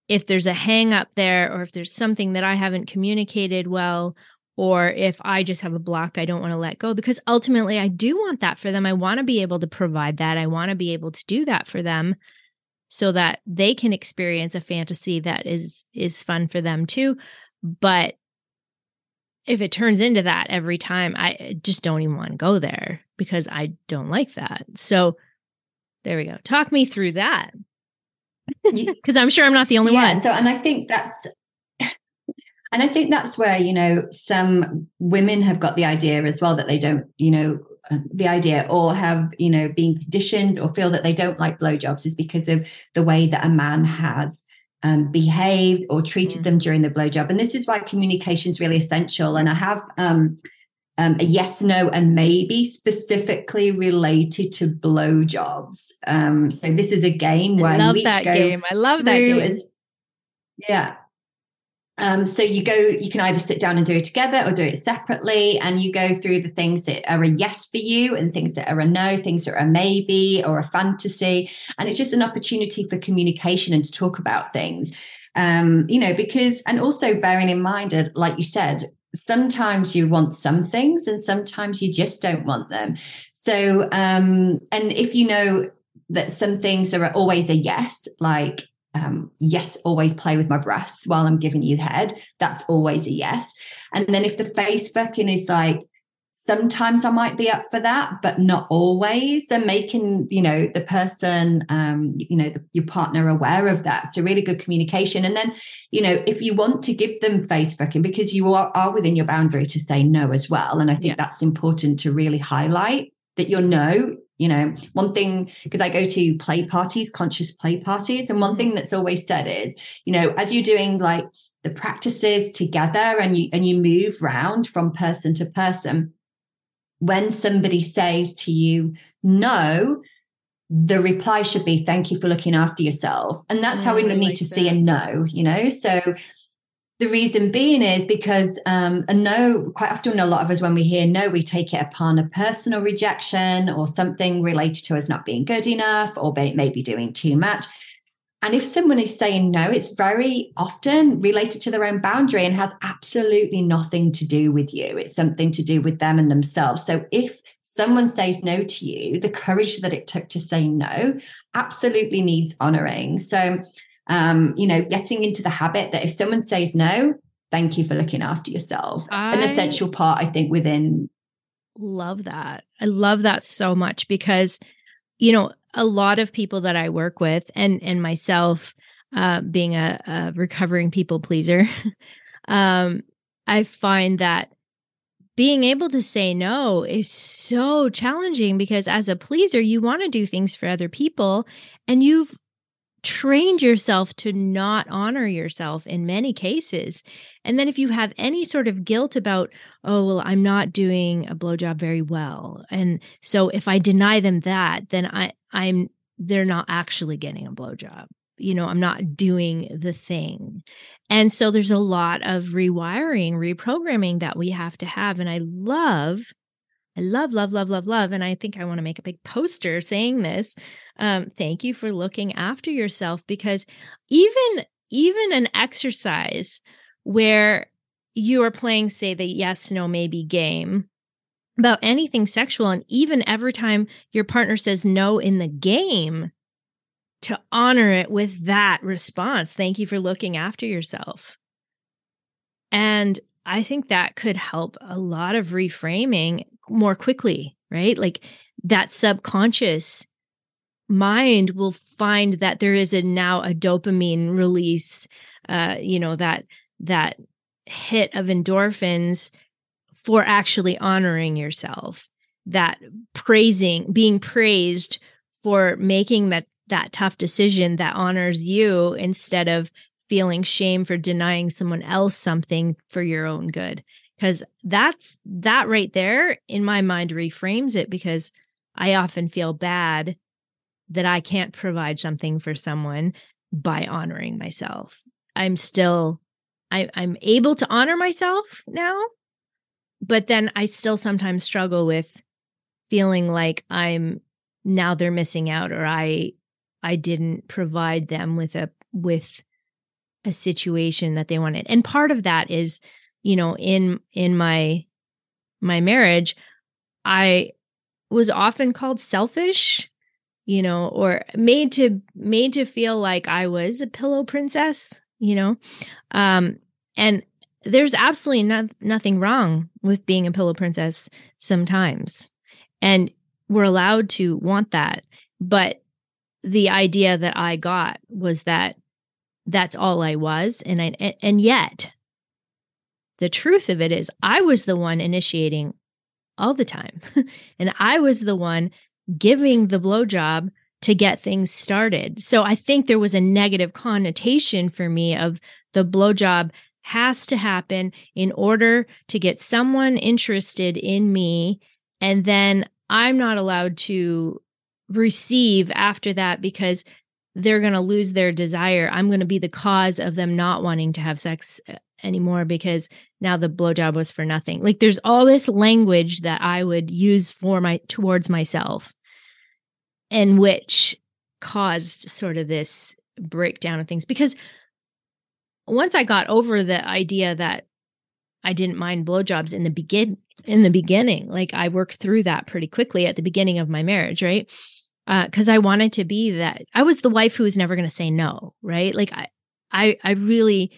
if there's a hang up there or if there's something that I haven't communicated well or if I just have a block I don't want to let go because ultimately I do want that for them. I want to be able to provide that. I want to be able to do that for them so that they can experience a fantasy that is is fun for them too. But if it turns into that every time, I just don't even want to go there because I don't like that. So there we go. Talk me through that. Because I'm sure I'm not the only yeah, one. So and I think that's and I think that's where, you know, some women have got the idea as well that they don't, you know, uh, the idea or have, you know, been conditioned or feel that they don't like blowjobs is because of the way that a man has um, behaved or treated mm. them during the blowjob. And this is why communication is really essential. And I have um, um, a yes, no, and maybe specifically related to blowjobs. Um, so this is a game where I love that game. I love that game. As, yeah, um, so you go, you can either sit down and do it together or do it separately, and you go through the things that are a yes for you and things that are a no, things that are a maybe or a fantasy. And it's just an opportunity for communication and to talk about things. Um, you know, because, and also bearing in mind, uh, like you said, sometimes you want some things and sometimes you just don't want them. So, um, and if you know that some things are always a yes, like, um, yes, always play with my breasts while I'm giving you head. That's always a yes. And then if the face fucking is like, sometimes I might be up for that, but not always. And making, you know, the person, um, you know, the, your partner aware of that. It's a really good communication. And then, you know, if you want to give them face fucking, because you are, are within your boundary to say no as well. And I think yeah. that's important to really highlight that your no you know one thing because i go to play parties conscious play parties and one mm-hmm. thing that's always said is you know as you're doing like the practices together and you and you move round from person to person when somebody says to you no the reply should be thank you for looking after yourself and that's mm, how we need like to that. see a no you know so the reason being is because um, a no, quite often a lot of us, when we hear no, we take it upon a personal rejection or something related to us not being good enough or maybe doing too much. And if someone is saying no, it's very often related to their own boundary and has absolutely nothing to do with you. It's something to do with them and themselves. So if someone says no to you, the courage that it took to say no absolutely needs honoring. So um, you know, getting into the habit that if someone says no, thank you for looking after yourself. I An essential part, I think, within. Love that. I love that so much because, you know, a lot of people that I work with and and myself uh, being a, a recovering people pleaser, um, I find that being able to say no is so challenging because as a pleaser, you want to do things for other people and you've trained yourself to not honor yourself in many cases. And then if you have any sort of guilt about, oh, well, I'm not doing a blowjob very well. And so if I deny them that, then I, I'm they're not actually getting a blowjob. You know, I'm not doing the thing. And so there's a lot of rewiring, reprogramming that we have to have. And I love I love, love, love, love, love. And I think I want to make a big poster saying this. Um, thank you for looking after yourself because even even an exercise where you are playing, say, the yes, no, maybe game about anything sexual, and even every time your partner says no in the game, to honor it with that response. Thank you for looking after yourself. And I think that could help a lot of reframing more quickly, right? Like that subconscious mind will find that there is a now a dopamine release uh you know that that hit of endorphins for actually honoring yourself that praising being praised for making that that tough decision that honors you instead of feeling shame for denying someone else something for your own good because that's that right there in my mind reframes it because I often feel bad that I can't provide something for someone by honoring myself. I'm still I, I'm able to honor myself now, but then I still sometimes struggle with feeling like I'm now they're missing out or I I didn't provide them with a with a situation that they wanted. And part of that is you know in in my my marriage i was often called selfish you know or made to made to feel like i was a pillow princess you know? Um and there's absolutely not, nothing wrong with being a pillow princess sometimes and we're allowed to want that but the idea that i got was that that's all i was and i and yet the truth of it is, I was the one initiating all the time. and I was the one giving the blowjob to get things started. So I think there was a negative connotation for me of the blowjob has to happen in order to get someone interested in me. And then I'm not allowed to receive after that because they're going to lose their desire. I'm going to be the cause of them not wanting to have sex uh, anymore because now the blowjob was for nothing. Like there's all this language that I would use for my towards myself, and which caused sort of this breakdown of things because once I got over the idea that I didn't mind blowjobs in the begin in the beginning, like I worked through that pretty quickly at the beginning of my marriage, right? Because uh, I wanted to be that. I was the wife who was never going to say no, right? Like I, I, I really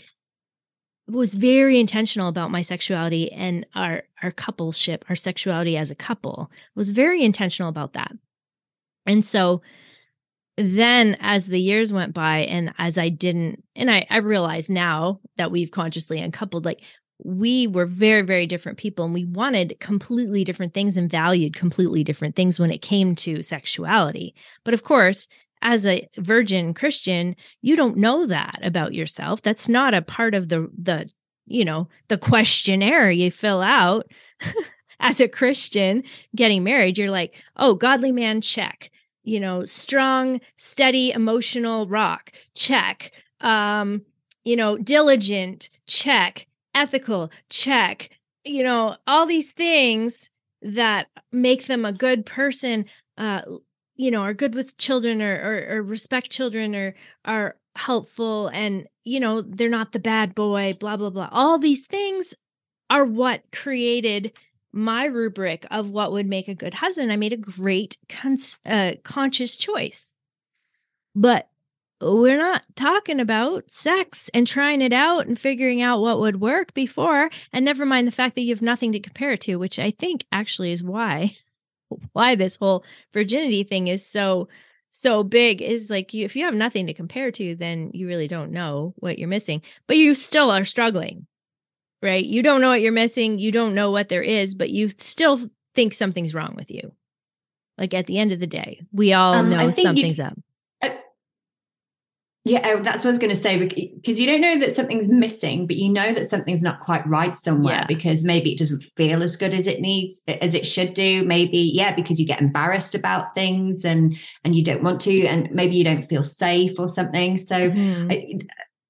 was very intentional about my sexuality and our our coupleship, our sexuality as a couple. Was very intentional about that. And so then as the years went by and as I didn't and I I realize now that we've consciously uncoupled like we were very very different people and we wanted completely different things and valued completely different things when it came to sexuality. But of course, as a virgin Christian, you don't know that about yourself. That's not a part of the the you know, the questionnaire you fill out as a Christian getting married. You're like, "Oh, godly man check." You know, strong, steady, emotional rock check. Um, you know, diligent check, ethical check. You know, all these things that make them a good person uh you know are good with children or, or, or respect children or are helpful and you know they're not the bad boy blah blah blah all these things are what created my rubric of what would make a good husband i made a great cons- uh, conscious choice but we're not talking about sex and trying it out and figuring out what would work before. And never mind the fact that you have nothing to compare it to which i think actually is why why this whole virginity thing is so so big is like you, if you have nothing to compare to then you really don't know what you're missing. But you still are struggling right? You don't know what you're missing. You don't know what there is but you still think something's wrong with you. Like at the end of the day we all um, know something's up yeah, oh, that's what I was going to say because you don't know that something's missing, but you know that something's not quite right somewhere yeah. because maybe it doesn't feel as good as it needs, as it should do. Maybe, yeah, because you get embarrassed about things and and you don't want to, and maybe you don't feel safe or something. So, mm.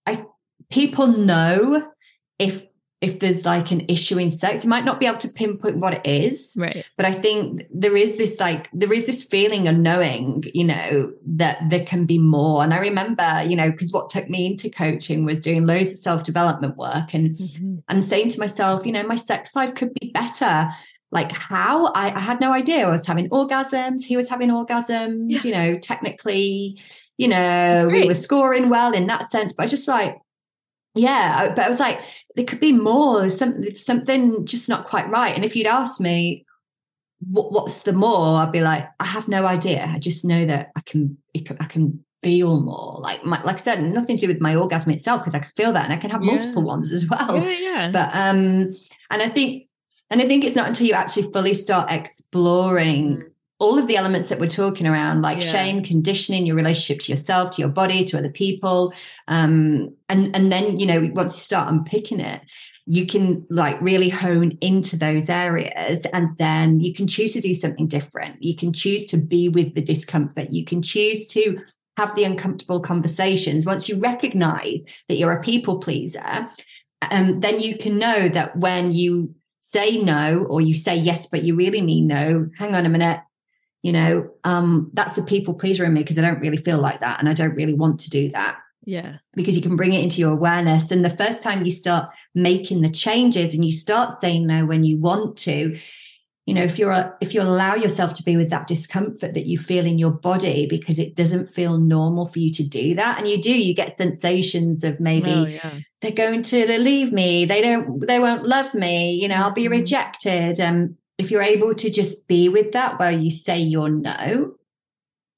I, I people know if if there's like an issue in sex you might not be able to pinpoint what it is. Right. But i think there is this like there is this feeling of knowing you know that there can be more. And i remember you know because what took me into coaching was doing loads of self-development work and mm-hmm. and saying to myself you know my sex life could be better. Like how? I, I had no idea. I was having orgasms. He was having orgasms yeah. you know technically you know we were scoring well in that sense. But i just like yeah, but I was like, there could be more, something, something just not quite right. And if you'd asked me, what, what's the more? I'd be like, I have no idea. I just know that I can, I can feel more. Like, my, like I said, nothing to do with my orgasm itself because I can feel that, and I can have yeah. multiple ones as well. Yeah, yeah. But um, and I think, and I think it's not until you actually fully start exploring mm all of the elements that we're talking around, like yeah. shame, conditioning, your relationship to yourself, to your body, to other people, um, and and then you know once you start unpicking it, you can like really hone into those areas, and then you can choose to do something different. You can choose to be with the discomfort. You can choose to have the uncomfortable conversations. Once you recognize that you're a people pleaser, um, then you can know that when you say no or you say yes but you really mean no hang on a minute you know um that's the people pleaser in me because i don't really feel like that and i don't really want to do that yeah because you can bring it into your awareness and the first time you start making the changes and you start saying no when you want to you know if you're if you allow yourself to be with that discomfort that you feel in your body because it doesn't feel normal for you to do that and you do you get sensations of maybe oh, yeah. they're going to leave me they don't they won't love me you know i'll be mm-hmm. rejected um if you're able to just be with that while you say your no,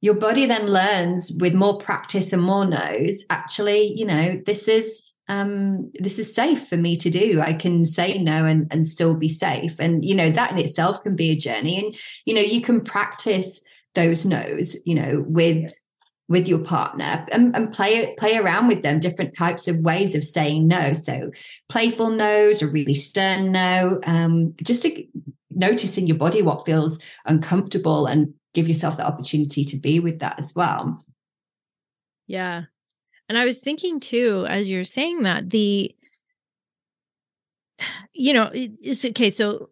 your body then learns with more practice and more no's, actually, you know, this is um this is safe for me to do. I can say no and, and still be safe. And you know, that in itself can be a journey. And you know, you can practice those no's, you know, with with your partner and, and, play play around with them different types of ways of saying no so playful no's or really stern no um, just to notice in your body what feels uncomfortable and give yourself the opportunity to be with that as well. Yeah. And I was thinking too, as you're saying that, the, you know, it's okay. So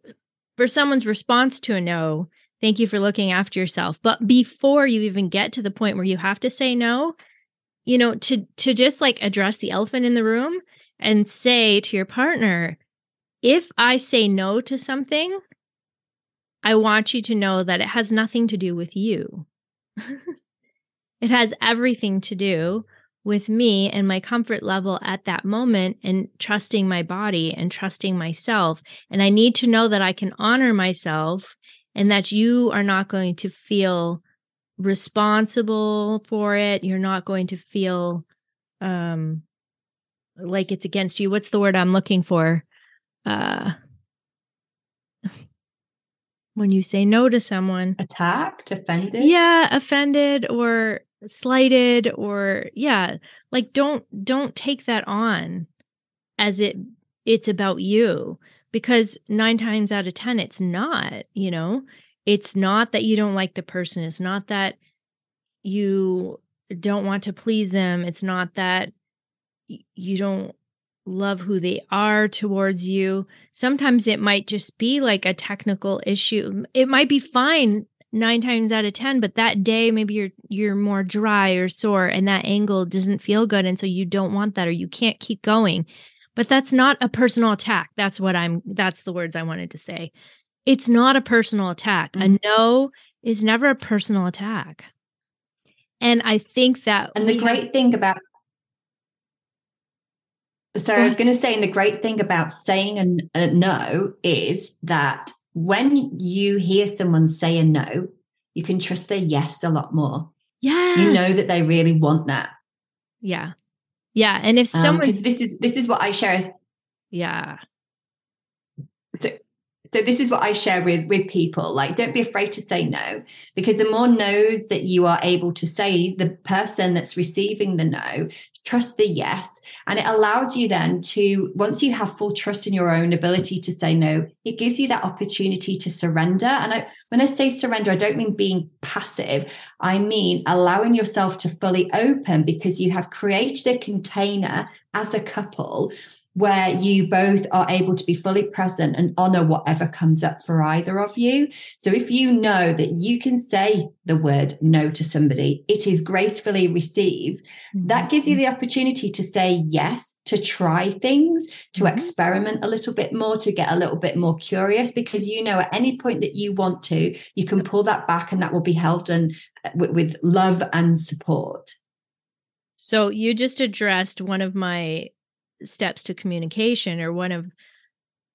for someone's response to a no, thank you for looking after yourself. But before you even get to the point where you have to say no, you know, to to just like address the elephant in the room, and say to your partner, if I say no to something, I want you to know that it has nothing to do with you. it has everything to do with me and my comfort level at that moment and trusting my body and trusting myself. And I need to know that I can honor myself and that you are not going to feel responsible for it. You're not going to feel um like it's against you. What's the word I'm looking for? Uh when you say no to someone. Attacked offended? Yeah offended or slighted or yeah like don't don't take that on as it it's about you because 9 times out of 10 it's not you know? It's not that you don't like the person it's not that you don't want to please them it's not that you don't love who they are towards you. Sometimes it might just be like a technical issue. It might be fine nine times out of ten but that day maybe you're you're more dry or sore and that angle doesn't feel good. And so you don't want that or you can't keep going. But that's not a personal attack. That's what i'm that's the words i wanted to say. It's not a personal attack. Mm-hmm. a no is never a personal attack. And i think that and the great have, thing about so I was going to say, and the great thing about saying a, a no is that when you hear someone say a no, you can trust their yes a lot more. Yeah. You know that they really want that. Yeah. Yeah. And if someone um, this is this is what I share. Yeah. So so this is what I share with with people. Like, don't be afraid to say no, because the more no's that you are able to say, the person that's receiving the no trust the yes, and it allows you then to once you have full trust in your own ability to say no, it gives you that opportunity to surrender. And I, when I say surrender, I don't mean being passive. I mean allowing yourself to fully open because you have created a container as a couple where you both are able to be fully present and honor whatever comes up for either of you. So if you know that you can say the word no to somebody, it is gracefully received, mm-hmm. that gives you the opportunity to say yes, to try things, to mm-hmm. experiment a little bit more, to get a little bit more curious, because you know at any point that you want to, you can pull that back and that will be held and uh, with, with love and support. So you just addressed one of my steps to communication or one of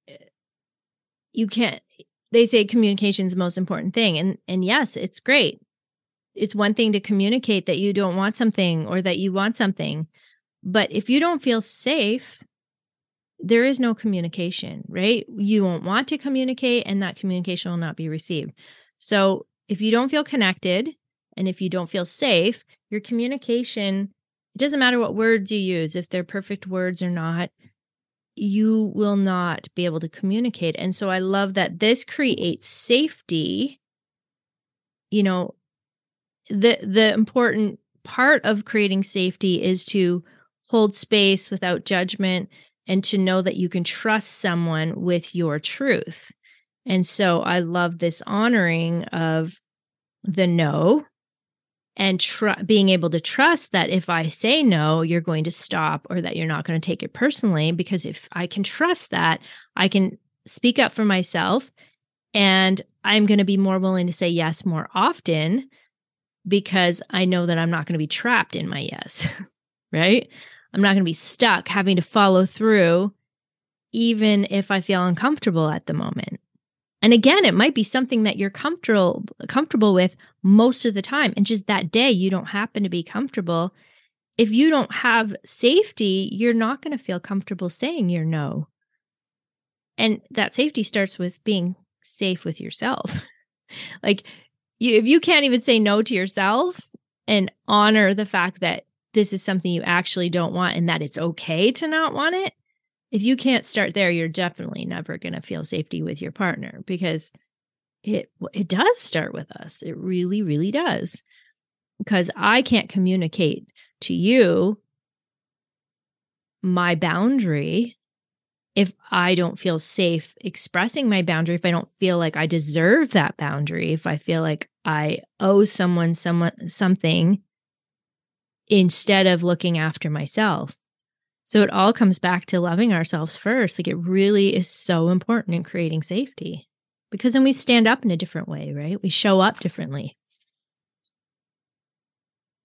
eh, you can't they say communication is the most important thing and and yes it's great. It's one thing to communicate that you don't want something or that you want something but if you don't feel safe there is no communication right? You won't want to communicate and that communication will not be received. So if you don't feel connected and if you don't feel safe your communication it doesn't matter what words you use, if they're perfect words or not, you will not be able to communicate. And so I love that this creates safety. You know, the the important part of creating safety is to hold space without judgment and to know that you can trust someone with your truth. And so I love this honoring of the no and tr- being able to trust that if I say no, you're going to stop or that you're not going to take it personally. Because if I can trust that, I can speak up for myself and I'm going to be more willing to say yes more often because I know that I'm not going to be trapped in my yes, right? I'm not going to be stuck having to follow through, even if I feel uncomfortable at the moment. And again, it might be something that you're comfortable comfortable with most of the time and just that day you don't happen to be comfortable. If you don't have safety, you're not going to feel comfortable saying your no. And that safety starts with being safe with yourself. like you if you can't even say no to yourself and honor the fact that this is something you actually don't want and that it's okay to not want it, if you can't start there, you're definitely never going to feel safety with your partner because it it does start with us. It really really does. Because I can't communicate to you my boundary if I don't feel safe expressing my boundary, if I don't feel like I deserve that boundary, if I feel like I owe someone someone something instead of looking after myself. So it all comes back to loving ourselves first. Like it really is so important in creating safety because then we stand up in a different way, right? We show up differently.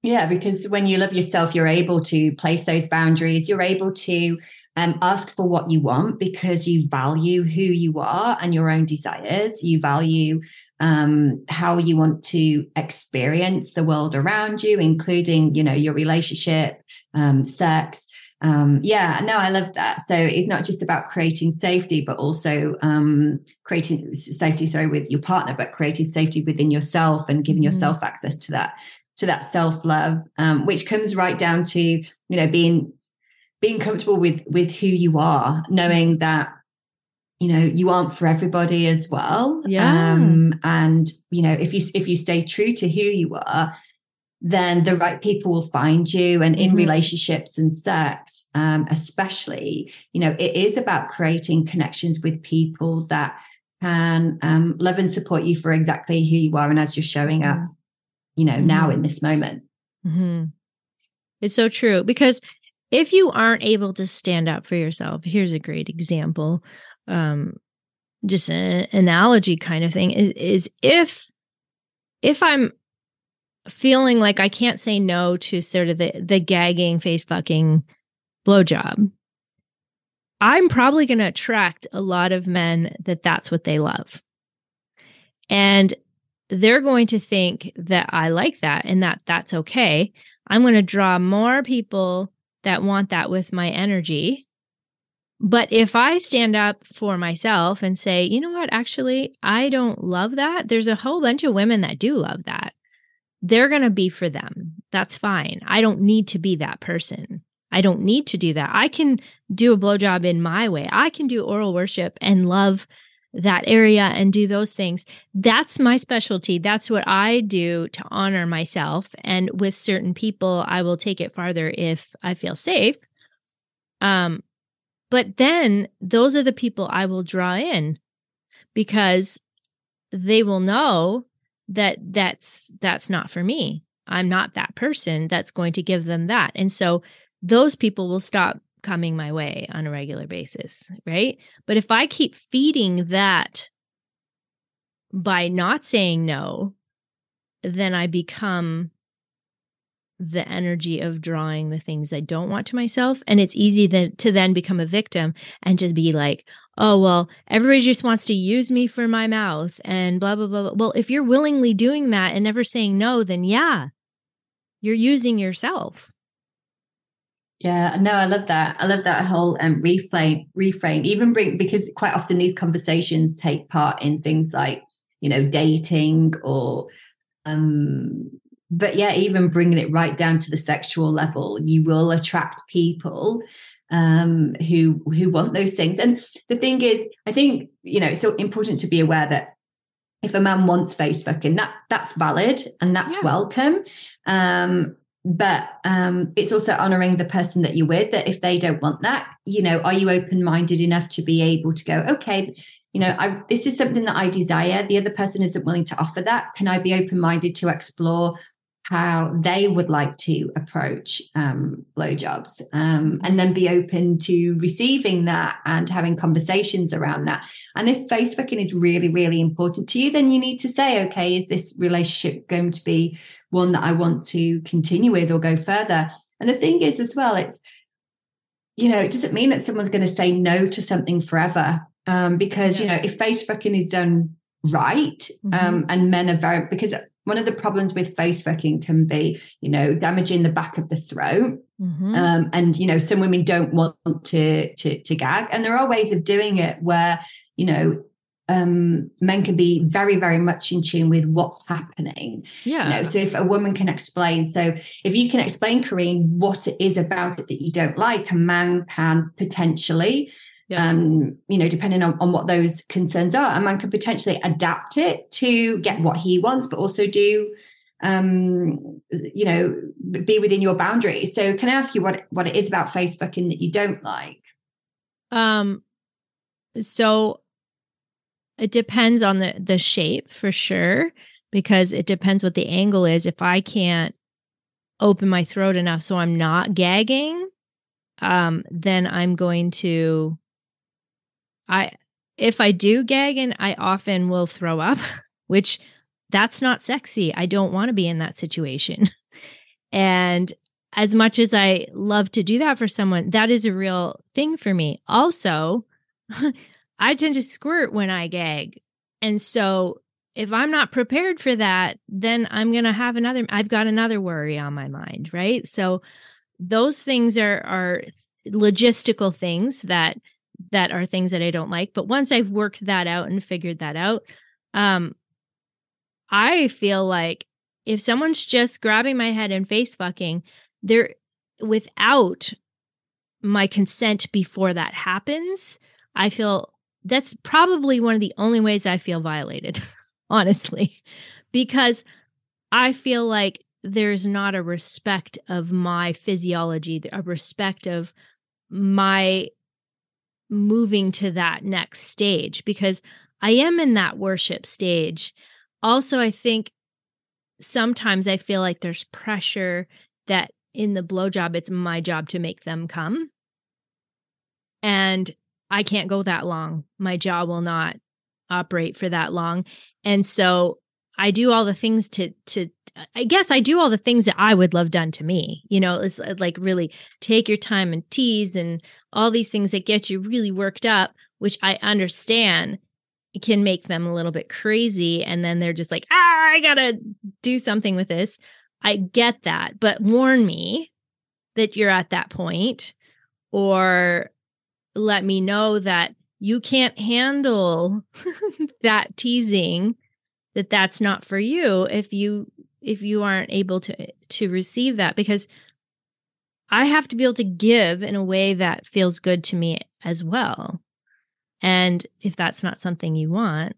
Yeah, because when you love yourself, you're able to place those boundaries. You're able to um, ask for what you want because you value who you are and your own desires. You value um, how you want to experience the world around you, including, you know, your relationship, um, sex. Um, yeah, no, I love that. So it's not just about creating safety, but also um, creating safety, sorry, with your partner, but creating safety within yourself and giving mm-hmm. yourself access to that to that self love, um, which comes right down to you know being being comfortable with with who you are, knowing that you know you aren't for everybody as well. Yeah. Um, and you know if you if you stay true to who you are, then the right people will find you. And in mm-hmm. relationships and sex, um, especially, you know, it is about creating connections with people that can um, love and support you for exactly who you are and as you're showing up, mm-hmm. you know, mm-hmm. now in this moment. Mm-hmm. It's so true because if you aren't able to stand up for yourself, here's a great example. Um, just an analogy kind of thing is, is if if I'm feeling like I can't say no to sort of the the gagging face fucking blowjob, I'm probably going to attract a lot of men that that's what they love. And they're going to think that I like that and that that's okay. I'm going to draw more people that want that with my energy. But if I stand up for myself and say, you know what, actually, I don't love that, there's a whole bunch of women that do love that. They're going to be for them. That's fine. I don't need to be that person. I don't need to do that. I can do a blowjob in my way. I can do oral worship and love that area and do those things. That's my specialty. That's what I do to honor myself. And with certain people, I will take it farther if I feel safe. Um, but then those are the people I will draw in because they will know that that's that's not for me. I'm not that person that's going to give them that. And so those people will stop coming my way on a regular basis, right? But if I keep feeding that by not saying no, then I become the energy of drawing the things I don't want to myself. And it's easy then to then become a victim and just be like, oh, well, everybody just wants to use me for my mouth and blah, blah, blah. blah. Well, if you're willingly doing that and never saying no, then yeah, you're using yourself. Yeah, no, I love that. I love that whole um, reframe. Reframe, even bring because quite often these conversations take part in things like you know dating or, um, but yeah, even bringing it right down to the sexual level, you will attract people um who who want those things. And the thing is, I think you know it's so important to be aware that if a man wants face fucking, that that's valid and that's yeah. welcome. Um, but um, it's also honoring the person that you're with that if they don't want that you know are you open-minded enough to be able to go okay you know I, this is something that i desire the other person isn't willing to offer that can i be open-minded to explore how they would like to approach um, blowjobs um, and then be open to receiving that and having conversations around that. And if face fucking is really, really important to you, then you need to say, okay, is this relationship going to be one that I want to continue with or go further? And the thing is, as well, it's, you know, it doesn't mean that someone's going to say no to something forever. Um, because, yeah. you know, if face fucking is done right, mm-hmm. um, and men are very, because one of the problems with face fucking can be, you know, damaging the back of the throat. Mm-hmm. Um, and you know, some women don't want to, to to gag, and there are ways of doing it where you know um, men can be very, very much in tune with what's happening. Yeah. You know, so if a woman can explain, so if you can explain, Karine, what it is about it that you don't like, a man can potentially yeah. um, you know, depending on, on what those concerns are. A man could potentially adapt it to get what he wants, but also do um you know be within your boundaries so can i ask you what what it is about face fucking that you don't like um so it depends on the the shape for sure because it depends what the angle is if i can't open my throat enough so i'm not gagging um, then I'm going to I if I do gag and I often will throw up, which that's not sexy. I don't want to be in that situation. and as much as I love to do that for someone, that is a real thing for me. Also, I tend to squirt when I gag. And so if I'm not prepared for that, then I'm going to have another I've got another worry on my mind, right? So those things are are logistical things that that are things that I don't like, but once I've worked that out and figured that out, um I feel like if someone's just grabbing my head and face fucking, they're without my consent before that happens, I feel that's probably one of the only ways I feel violated. honestly, because I feel like there's not a respect of my physiology, a respect of my moving to that next stage because I am in that worship stage. Also, I think sometimes I feel like there's pressure that in the blowjob, it's my job to make them come. And I can't go that long. My jaw will not operate for that long. And so I do all the things to to I guess I do all the things that I would love done to me. You know, it's uh, like really take your time and tease and all these things that get you really worked up, which I understand can make them a little bit crazy and then they're just like, "Ah, I got to do something with this." I get that, but warn me that you're at that point or let me know that you can't handle that teasing that that's not for you if you if you aren't able to to receive that because I have to be able to give in a way that feels good to me as well. And if that's not something you want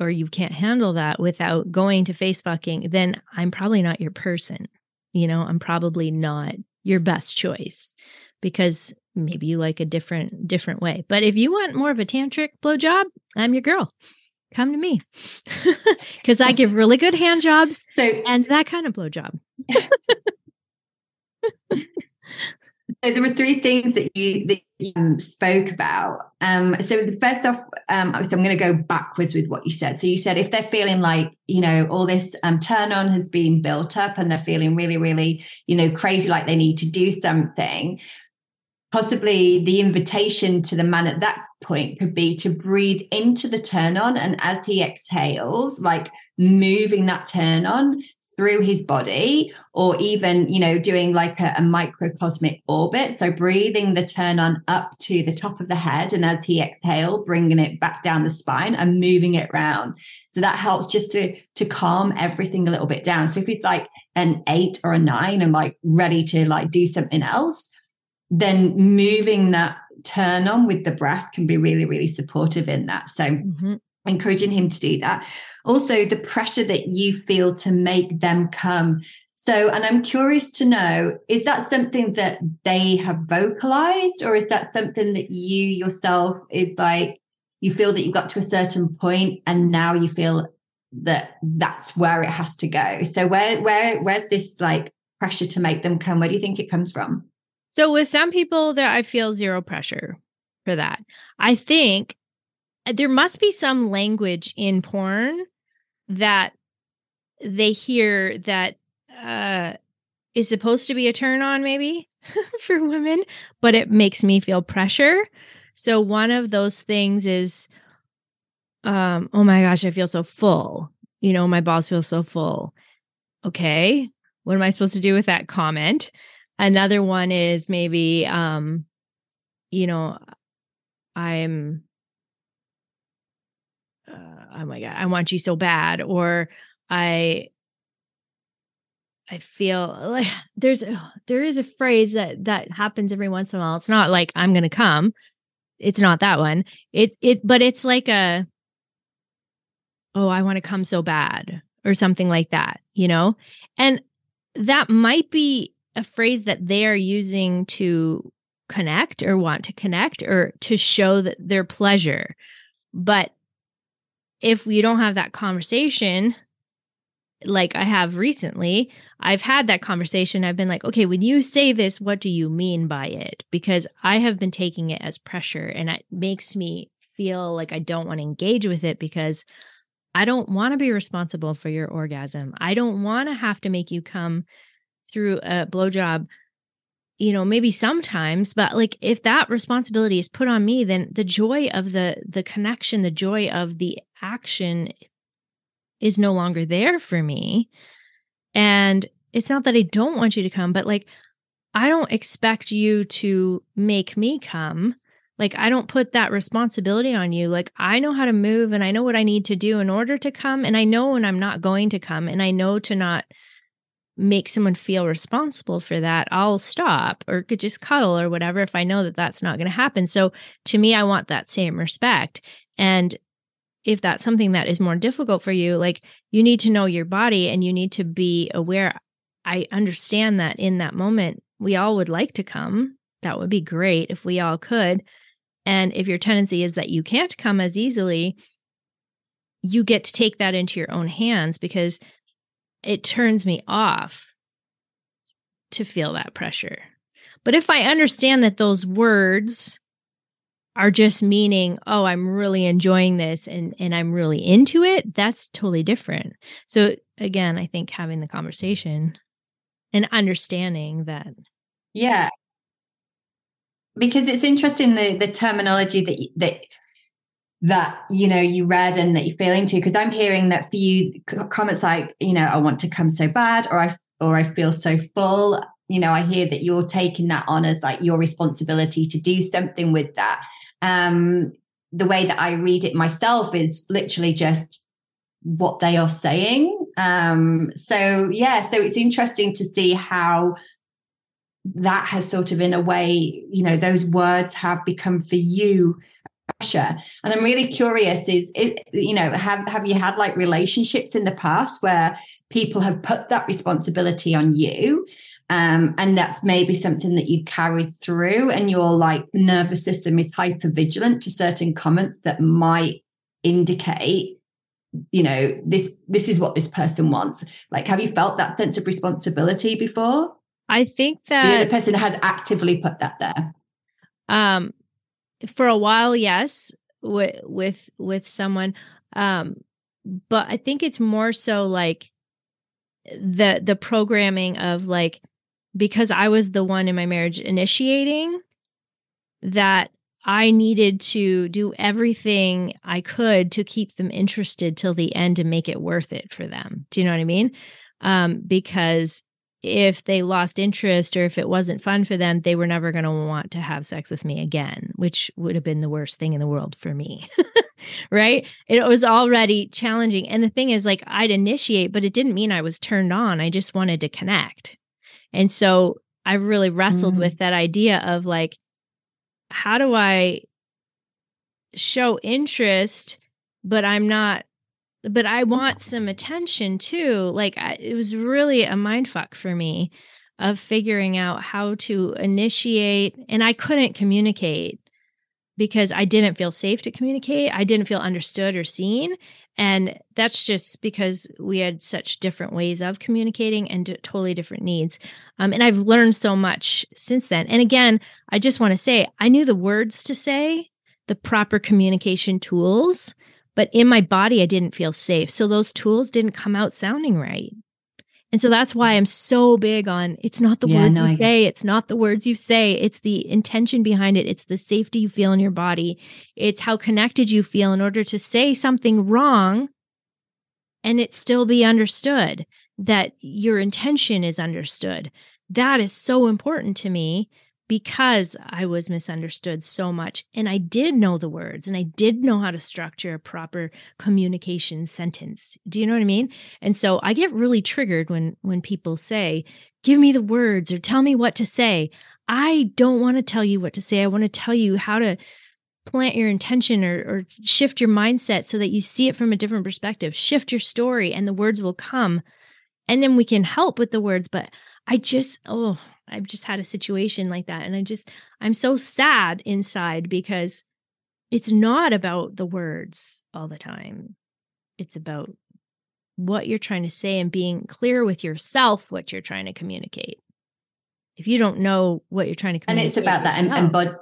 or you can't handle that without going to face fucking, then I'm probably not your person. You know, I'm probably not your best choice because maybe you like a different different way. But if you want more of a tantric blowjob, I'm your girl. Come to me because I give really good hand jobs so, and that kind of blowjob. So there were three things that you that you um, spoke about. Um, so the first off, um, so I'm going to go backwards with what you said. So you said if they're feeling like you know all this um, turn on has been built up and they're feeling really, really you know crazy, like they need to do something, possibly the invitation to the man at that point could be to breathe into the turn on and as he exhales like moving that turn on through his body or even you know doing like a, a, microcosmic orbit. So breathing the turn on up to the top of the head and as he exhale bringing it back down the spine and moving it round. So that helps just to to calm everything a little bit down. So if it's like an eight or a nine and like ready to like do something else then moving that turn on with the breath can be really, really supportive in that. So, mm-hmm. encouraging him to do that. Also, the pressure that you feel to make them come. So, and I'm curious to know is that something that they have vocalized, or is that something that you yourself is like, you feel that you got to a certain point and now you feel that that's where it has to go. So where where where's this like pressure to make them come? Where do you think it comes from? So with some people there I feel zero pressure for that. I think uh, there must be some language in porn that they hear that uh is supposed to be a turn on maybe for women, but it makes me feel pressure. So one of those things is um oh my gosh, I feel so full. You know, my balls feel so full. Okay, what am I supposed to do with that comment? Another one is maybe um you know I'm uh, oh my god, I want you so bad or I I feel like there's there is a phrase that that happens every once in a while. It's not like I'm going to come. It's not that one. It it but it's like a oh, I want to come so bad or something like that, you know? And that might be a phrase that they are using to connect or want to connect or to show that their pleasure. But if we don't have that conversation, like I have recently, I've had that conversation. I've been like, okay, when you say this, what do you mean by it? Because I have been taking it as pressure and it makes me feel like I don't want to engage with it because I don't want to be responsible for your orgasm. I don't want to have to make you come through a blowjob, you know, maybe sometimes, but like if that responsibility is put on me, then the joy of the the connection, the joy of the action is no longer there for me. And it's not that I don't want you to come, but like I don't expect you to make me come. Like I don't put that responsibility on you. Like I know how to move and I know what I need to do in order to come and I know when I'm not going to come and I know to not make someone feel responsible for that, I'll stop or could just cuddle or whatever if I know that that's not going to happen. So to me, I want that same respect. And if that's something that is more difficult for you, like you need to know your body and you need to be aware. I understand that in that moment, we all would like to come. That would be great if we all could. And if your tendency is that you can't come as easily, you get to take that into your own hands because it turns me off to feel that pressure. But if I understand that those words are just meaning, oh, I'm really enjoying this and and I'm really into it, that's totally different. So again, I think having the conversation and understanding that yeah because it's interesting the the terminology that that that you know you read and that you're feeling to because i'm hearing that for you comments like you know i want to come so bad or i or i feel so full you know i hear that you're taking that on as like your responsibility to do something with that um, the way that I read it myself is literally just what they are saying. Um, so yeah, so it's interesting to see how that has sort of in a way, you know, those words have become for you pressure. And I'm really curious is it, you know, have have you had like relationships in the past where people have put that responsibility on you um, and that's maybe something that you carried through, and your like nervous system is hyper vigilant to certain comments that might indicate, you know, this this is what this person wants. Like, have you felt that sense of responsibility before? I think that the person has actively put that there. Um, for a while, yes, with with with someone, um, but I think it's more so like the the programming of like because I was the one in my marriage initiating that I needed to do everything I could to keep them interested till the end and make it worth it for them. Do you know what I mean? Um, because if they lost interest or if it wasn't fun for them, they were never going to want to have sex with me again, which would have been the worst thing in the world for me. right? It was already challenging. And the thing is, like, I'd initiate, but it didn't mean I was turned on. I just wanted to connect. And so I really wrestled mm-hmm. with that idea of like, how do I show interest, but I'm not, but I want some attention too. Like I, it was really a mind fuck for me of figuring out how to initiate, and I couldn't communicate because I didn't feel safe to communicate. I didn't feel understood or seen. And that's just because we had such different ways of communicating and totally different needs. Um, and I've learned so much since then. And again, I just want to say I knew the words to say, the proper communication tools, but in my body, I didn't feel safe. So those tools didn't come out sounding right. And so that's why I'm so big on it's not the yeah, words no, you I say, it's not the words you say, it's the intention behind it, it's the safety you feel in your body, it's how connected you feel in order to say something wrong and it still be understood that your intention is understood. That is so important to me because I was misunderstood so much. And I did know the words and I did know how to structure a proper communication sentence. Do you know what I mean? And so I get really triggered when when people say, "Give me the words or tell me what to say." I don't want to tell you what to say. I want to tell you how to plant your intention or, or shift your mindset so that you see it from a different perspective. Shift your story and the words will come. And then we can help with the words. But I just, oh, I've just had a situation like that. And I just, I'm so sad inside because it's not about the words all the time. It's about what you're trying to say and being clear with yourself what you're trying to communicate. If you don't know what you're trying to communicate, and it's about that embodied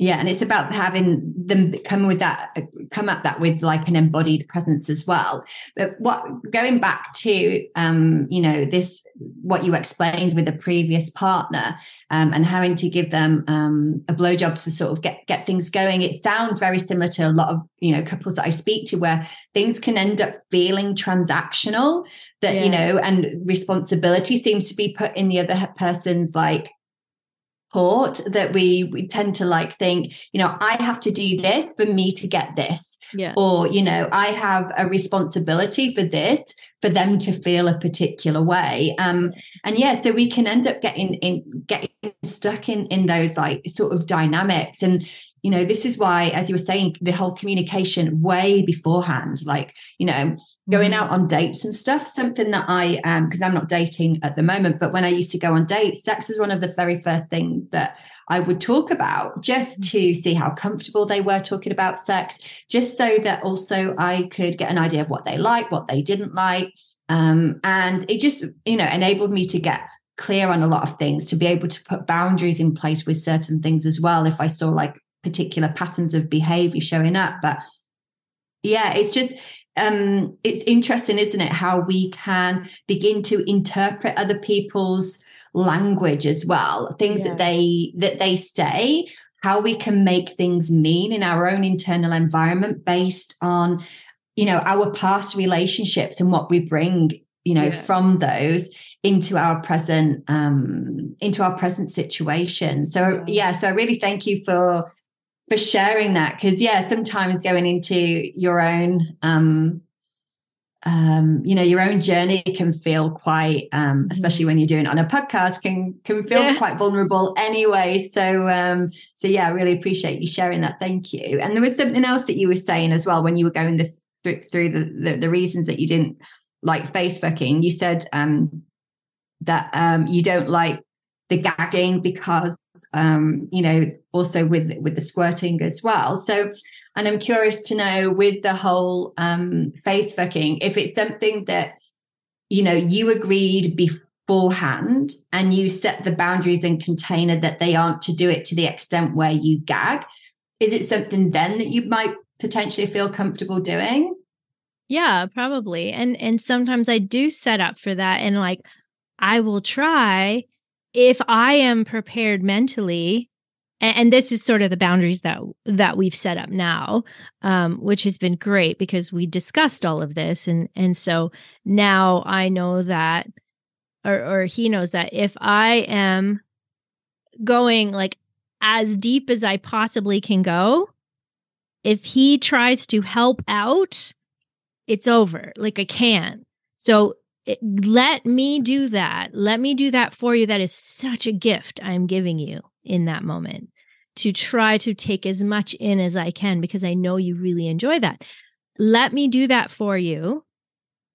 yeah, and it's about having them come with that, come at that with like an embodied presence as well. But what going back to, um, you know, this what you explained with a previous partner, um, and having to give them um, a blowjob to sort of get get things going. It sounds very similar to a lot of you know couples that I speak to, where things can end up feeling transactional. That yeah. you know, and responsibility seems to be put in the other person's like support that we we tend to like think you know i have to do this for me to get this. Yeah. or you know i have a responsibility for this for them to feel a particular way. Um and yeah so we can end up getting in getting stuck in in those like sort of dynamics. And you know this is why as you were saying the whole communication way beforehand like you know going mm-hmm. out on dates and stuff something that i um because i'm not dating at the moment but when i used to go on dates sex was one of the very first things that i would talk about just mm-hmm. to see how comfortable they were talking about sex just so that also i could get an idea of what they like what they didn't like um and it just you know enabled me to get clear on a lot of things to be able to put boundaries in place with certain things as well if i saw like particular patterns of behavior showing up but yeah it's just um it's interesting isn't it how we can begin to interpret other people's language as well things yeah. that they that they say how we can make things mean in our own internal environment based on you know our past relationships and what we bring you know yeah. from those into our present um into our present situation so yeah so i really thank you for for sharing that because yeah sometimes going into your own um um you know your own journey can feel quite um mm-hmm. especially when you're doing it on a podcast can can feel yeah. quite vulnerable anyway so um so yeah i really appreciate you sharing that thank you and there was something else that you were saying as well when you were going this through, through the, the the reasons that you didn't like face fucking you said um that um you don't like the gagging because um, you know also with with the squirting as well. So and i'm curious to know with the whole um, face fucking if it's something that you know you agreed beforehand and you set the boundaries and container that they aren't to do it to the extent where you gag is it something then that you might potentially feel comfortable doing? Yeah probably. And and sometimes i do set up for that and like i will try if I am prepared mentally, and, and, this is sort of the boundaries that that we've set up now, um, which has been great because we discussed all of this, and and so now I know that, or or he knows that if I am going like as deep as I possibly can go, if he tries to help out, it's over. Like I can't. So let me do that. Let me do that for you. That is such a gift I'm giving you in that moment to try to take as much in as I can because I know you really enjoy that. Let me do that for you.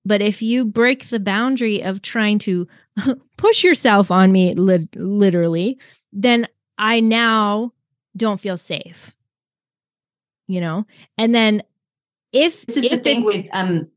But if you break the boundary of trying to push yourself on me, li- literally, then I now don't feel safe. You know? And then if this is if the thing with um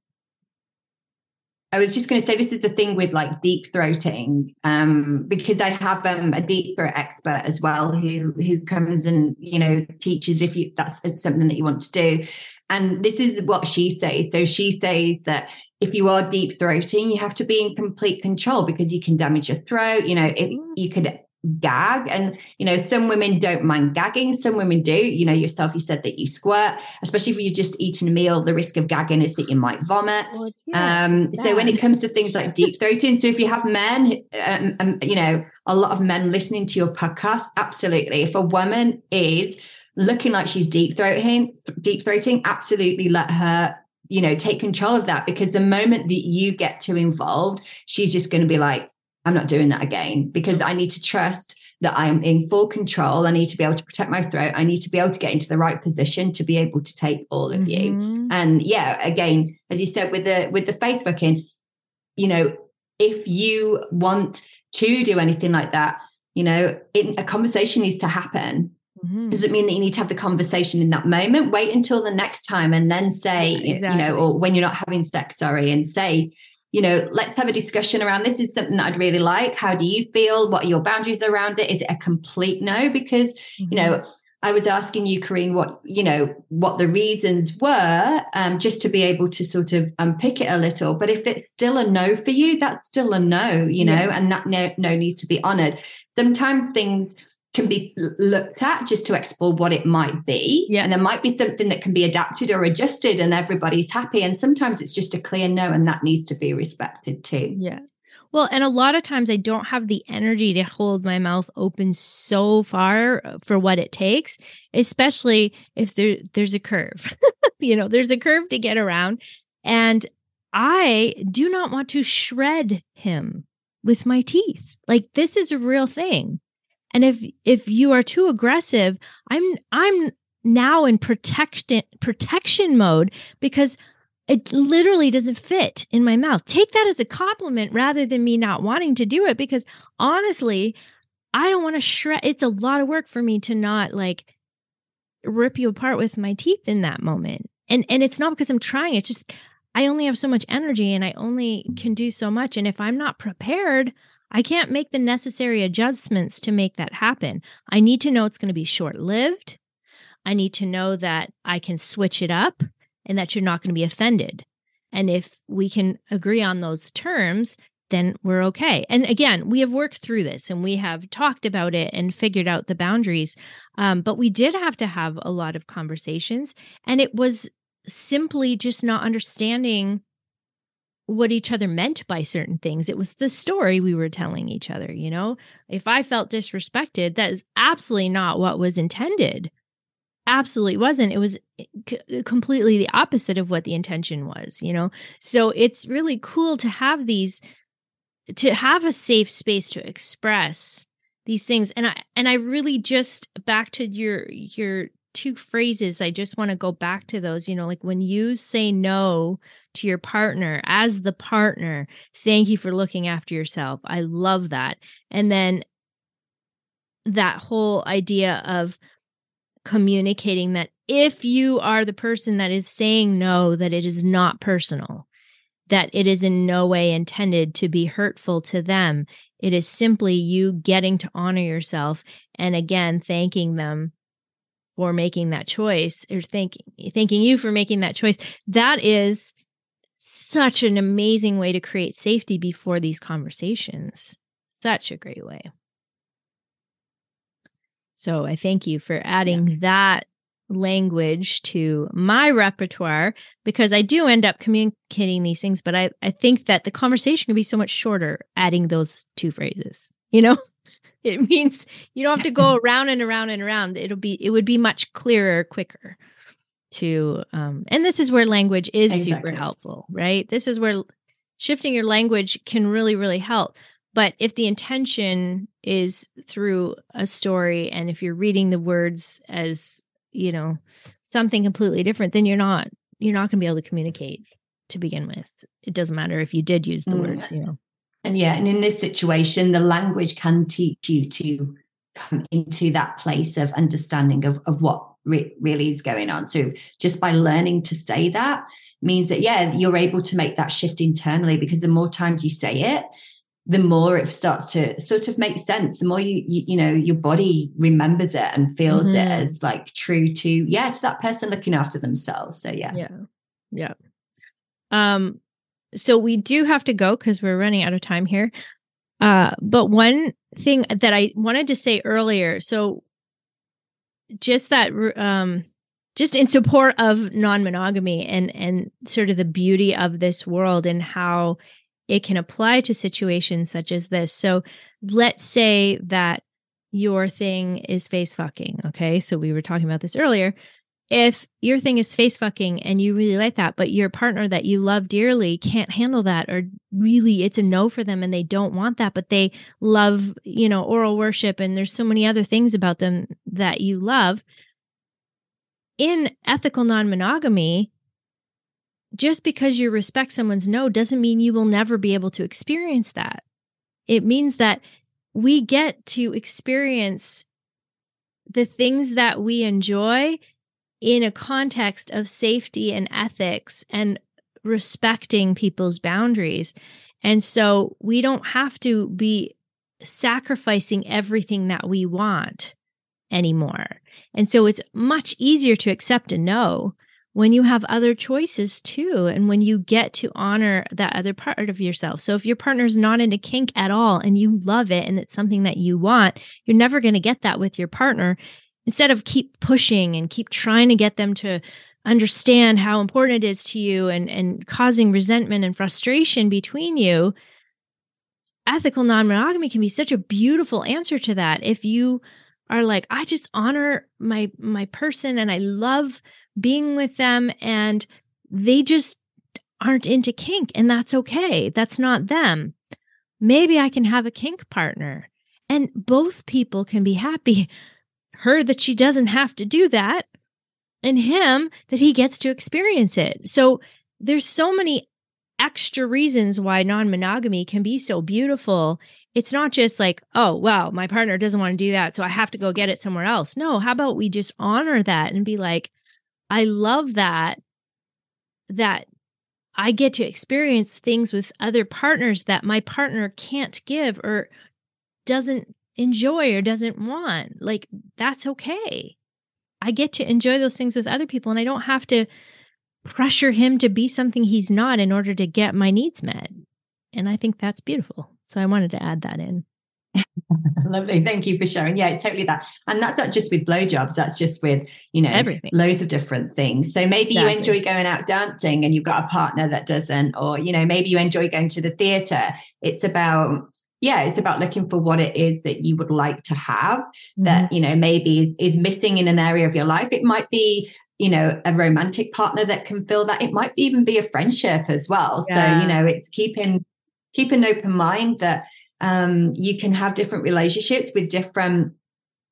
I was just going to say this is the thing with like deep throating, um, because I have um, a deep throat expert as well who who comes and you know teaches if you that's something that you want to do, and this is what she says. So she says that if you are deep throating, you have to be in complete control because you can damage your throat. You know, if you could gag. And you know some women don't mind gagging some women do. You know yourself you said that you squirt especially if you're just eating a meal the risk of gagging is that you might vomit. Well, yeah, um so when it comes to things like deep throating so if you have men um, um, you know a lot of men listening to your podcast absolutely. If a woman is looking like she's deep throating deep throating absolutely let her you know take control of that. Because the moment that you get too involved she's just going to be like I'm not doing that again because I need to trust that I'm in full control. I need to be able to protect my throat. I need to be able to get into the right position to be able to take all of mm-hmm. you. And yeah, again, as you said with the with the face fucking, you know, if you want to do anything like that, you know, it, a conversation needs to happen. Mm-hmm. Does it mean that you need to have the conversation in that moment? Wait until the next time and then say, exactly. you know, or when you're not having sex, sorry, and say, you know, let's have a discussion around this is something that I'd really like. How do you feel? What are your boundaries around it? Is it a complete no? Because, mm-hmm. you know, I was asking you, Karine, what you know, what the reasons were, um, just to be able to sort of unpick it a little. But if it's still a no for you, that's still a no, you know, yeah. and that no, no needs to be honored. Sometimes things can be looked at just to explore what it might be. Yeah. And there might be something that can be adapted or adjusted and everybody's happy. And sometimes it's just a clear no, and that needs to be respected too. Yeah. Well, and a lot of times I don't have the energy to hold my mouth open so far uh, for what it takes, especially if there there's a curve. you know, there's a curve to get around and I do not want to shred him with my teeth. Like this is a real thing. And if if you are too aggressive, I'm I'm now in protection protection mode because it literally doesn't fit in my mouth. Take that as a compliment rather than me not wanting to do it because honestly, I don't want to shred. It's a lot of work for me to not like rip you apart with my teeth in that moment. And and it's not because I'm trying. It's just I only have so much energy and I only can do so much and if I'm not prepared, I can't make the necessary adjustments to make that happen. I need to know it's going to be short-lived. I need to know that I can switch it up and that you're not going to be offended. And if we can agree on those terms, then we're okay. And again, we have worked through this and we have talked about it and figured out the boundaries. Um, but we did have to have a lot of conversations. And it was simply just not understanding what each other meant by certain things. It was the story we were telling each other, you know? If I felt disrespected, that is absolutely not what was intended absolutely wasn't it was eh, c- eh, completely the opposite of what the intention was you know so it's really cool to have these to have a safe space to express these things and i and i really just back to your your two phrases i just want to go back to those you know like when you say no to your partner as the partner thank you for looking after yourself i love that and then that whole idea of communicating that if you are the person that is saying no, that it is not personal, that it is in no way intended to be hurtful to them. It is simply you getting to honor yourself and again thanking them for making that choice or thanking thanking you for making that choice. That is such an amazing way to create safety before these conversations. Such a great way. So I thank you for adding yeah. that language to my repertoire because I do end up communicating these things, but I, I think that the conversation can be so much shorter adding those two phrases. You know, it means you don't have to go around and around and around. It'll be it would be much clearer, quicker to um and this is where language is exactly. super helpful, right? This is where shifting your language can really, really help. But if the intention is through a story and if you're reading the words as, you know, something completely different, then you're not you're not going to be able to communicate to begin with. It doesn't matter if you did use the mm. words, you know. And yeah, and in this situation, the language can teach you to come into that place of understanding of, of what re- really is going on. So just by learning to say that means that, yeah, you're able to make that shift internally because the more times you say it, the more it starts to sort of make sense. The more you you, you know your body remembers it and feels mm-hmm. it as like true to yeah to that person looking after themselves. So yeah. Yeah. Yeah. Um so we do have to go because we're running out of time here uh but one thing that i wanted to say earlier so just that um just in support of non-monogamy and and sort of the beauty of this world and how it can apply to situations such as this. So let's say that your thing is face fucking. Okay. So we were talking about this earlier. If your thing is face fucking and you really like that, but your partner that you love dearly can't handle that, or really it's a no for them and they don't want that, but they love, you know, oral worship and there's so many other things about them that you love. In ethical non monogamy, just because you respect someone's no doesn't mean you will never be able to experience that. It means that we get to experience the things that we enjoy in a context of safety and ethics and respecting people's boundaries. And so we don't have to be sacrificing everything that we want anymore. And so it's much easier to accept a no when you have other choices too and when you get to honor that other part of yourself. So if your partner's not into kink at all and you love it and it's something that you want, you're never going to get that with your partner. Instead of keep pushing and keep trying to get them to understand how important it is to you and and causing resentment and frustration between you, ethical non-monogamy can be such a beautiful answer to that. If you are like I just honor my my person and I love being with them and they just aren't into kink and that's okay. That's not them. Maybe I can have a kink partner and both people can be happy. Her that she doesn't have to do that and him that he gets to experience it. So there's so many extra reasons why non-monogamy can be so beautiful it's not just like, oh, well, my partner doesn't want to do that. So I have to go get it somewhere else. No, how about we just honor that and be like, I love that, that I get to experience things with other partners that my partner can't give or doesn't enjoy or doesn't want. Like, that's okay. I get to enjoy those things with other people and I don't have to pressure him to be something he's not in order to get my needs met. And I think that's beautiful. So I wanted to add that in. Lovely. Thank you for sharing. Yeah, it's totally that. And that's not just with blowjobs, that's just with, you know, Everything. loads of different things. So maybe exactly. you enjoy going out dancing and you've got a partner that doesn't, or, you know, maybe you enjoy going to the theater. It's about, yeah, it's about looking for what it is that you would like to have mm-hmm. that, you know, maybe is, is missing in an area of your life. It might be you know a romantic partner that can fill that it might even be a friendship as well yeah. so you know it's keeping keep an open mind that um, you can have different relationships with different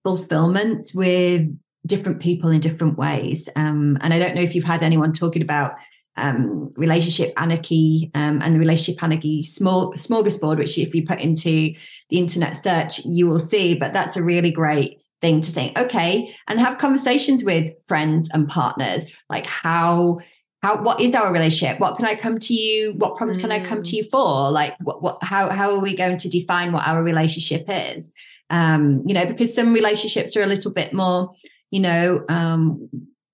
fulfillments with different people in different ways. Um, and I don't know if you've had anyone talking about um, relationship anarchy um, and the relationship anarchy small smorgasbord, which if you put into the internet search, you will see. But that's a really great thing to think. Okay, and have conversations with friends and partners, like how how what is our relationship what can i come to you what problems mm. can i come to mm. you for like what, what how how are we going to define what our relationship is um you know because some relationships are a little bit more you know um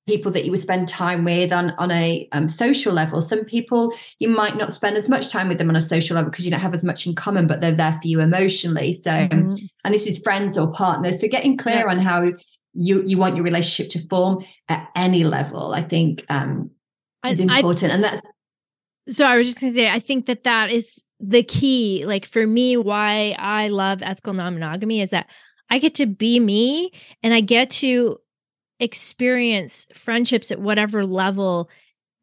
people that you would spend time with on on a um, social level some people you might not spend as much time with them on a social level because you don't have as much in common but they're there for you emotionally so mm-hmm. and this is friends or partners so getting clear yeah. on how you you want your relationship to form at any level i think um is important. I, and that's so I was just gonna say, I think that that is the key. Like for me, why I love ethical non-monogamy is that I get to be me and I get to experience friendships at whatever level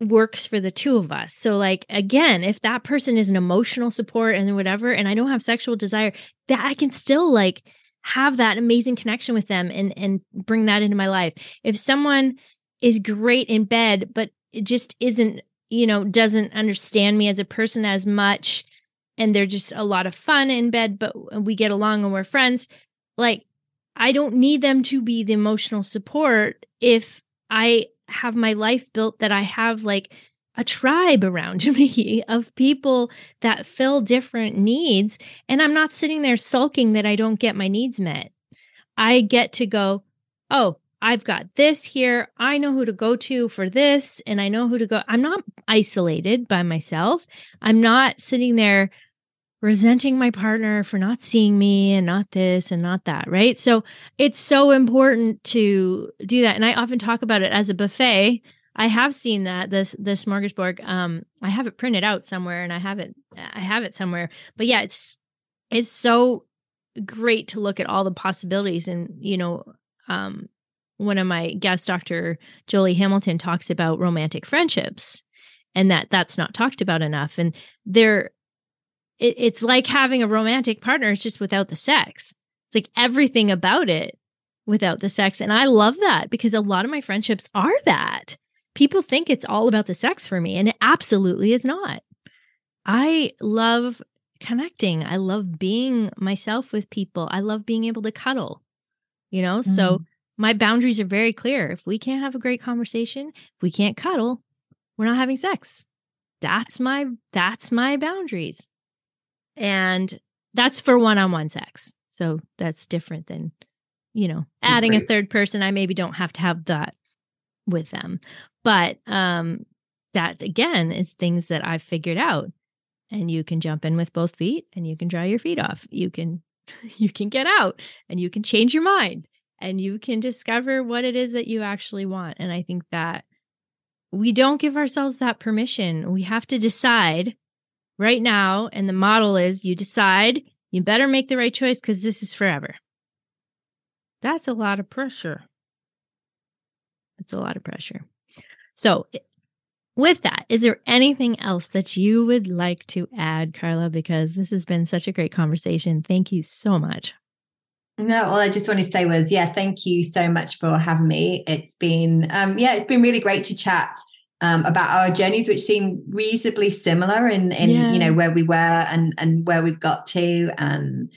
works for the two of us. So like again, if that person is an emotional support and whatever and I don't have sexual desire, that I can still like have that amazing connection with them and and bring that into my life. If someone is great in bed but it just isn't you know doesn't understand me as a person as much and they're just a lot of fun in bed but we get along and we're friends like i don't need them to be the emotional support if i have my life built that i have like a tribe around me of people that fill different needs and i'm not sitting there sulking that i don't get my needs met i get to go oh I've got this here. I know who to go to for this, and I know who to go. I'm not isolated by myself. I'm not sitting there resenting my partner for not seeing me and not this and not that, right? So it's so important to do that. And I often talk about it as a buffet. I have seen that this this smorgasbord. Um, I have it printed out somewhere, and I have it. I have it somewhere. But yeah, it's it's so great to look at all the possibilities and you know um one of my guests, Dr. Joli Hamilton, talks about romantic friendships and that that's not talked about enough. And there, it, it's like having a romantic partner, it's just without the sex. It's like everything about it without the sex. And I love that because a lot of my friendships are that. People think it's all about the sex for me, and it absolutely is not. I love connecting. I love being myself with people. I love being able to cuddle, you know? Mm-hmm. So my boundaries are very clear. If we can't have a great conversation, if we can't cuddle, we're not having sex. That's my that's my boundaries. And that's for one-on-one sex. So that's different than, you know, adding a third person. I maybe don't have to have that with them. But um that again is things that I've figured out. And you can jump in with both feet and you can dry your feet off. You can you can get out and you can change your mind and you can discover what it is that you actually want. And I think that we don't give ourselves that permission. We have to decide right now. And the model is you decide you better make the right choice because this is forever. That's a lot of pressure. It's a lot of pressure. So, with that, is there anything else that you would like to add, Carla? Because this has been such a great conversation. Thank you so much. No, all I just want to say was, yeah, thank you so much for having me. It's been, um, yeah, it's been really great to chat um, about our journeys, which seem reasonably similar in, in yeah. you know, where we were and and where we've got to, and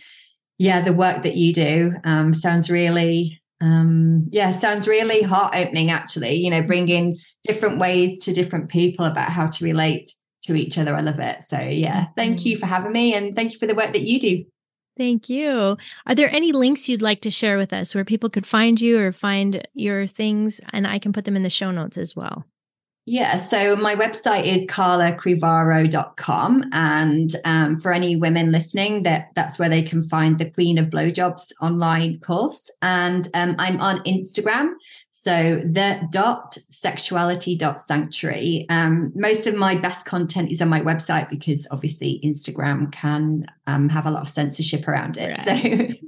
yeah, the work that you do um, sounds really, um, yeah, sounds really heart opening. Actually, you know, bringing different ways to different people about how to relate to each other. I love it. So yeah, thank you for having me, and thank you for the work that you do. Thank you. Are there any links you'd like to share with us where people could find you or find your things? And I can put them in the show notes as well. Yeah, so my website is carlacrivaro.com. And um, for any women listening, that that's where they can find the Queen of Blowjobs online course. And um, I'm on Instagram. So the dot sexuality dot sanctuary. Um, most of my best content is on my website because obviously Instagram can um, have a lot of censorship around it. Right.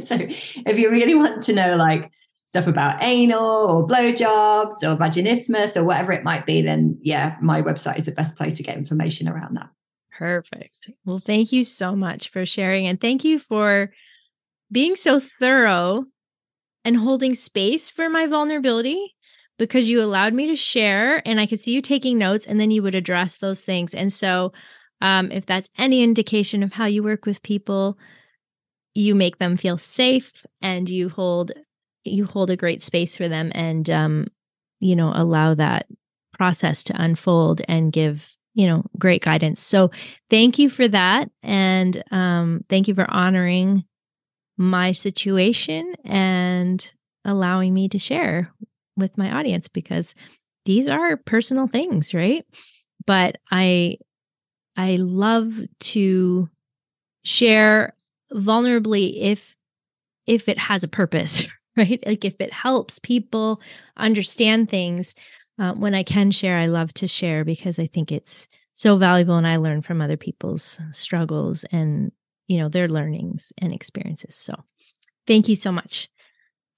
So, so if you really want to know like stuff about anal or blowjobs or vaginismus or whatever it might be, then yeah, my website is the best place to get information around that. Perfect. Well, thank you so much for sharing and thank you for being so thorough and holding space for my vulnerability because you allowed me to share and I could see you taking notes and then you would address those things. And so, um, if that's any indication of how you work with people, you make them feel safe and you hold you hold a great space for them and um, you know allow that process to unfold and give you know great guidance so thank you for that and um, thank you for honoring my situation and allowing me to share with my audience because these are personal things, right? But I I love to share vulnerably if if it has a purpose, right? Like if it helps people understand things. Uh, when I can share, I love to share because I think it's so valuable, and I learn from other people's struggles and you know, their learnings and experiences. So thank you so much.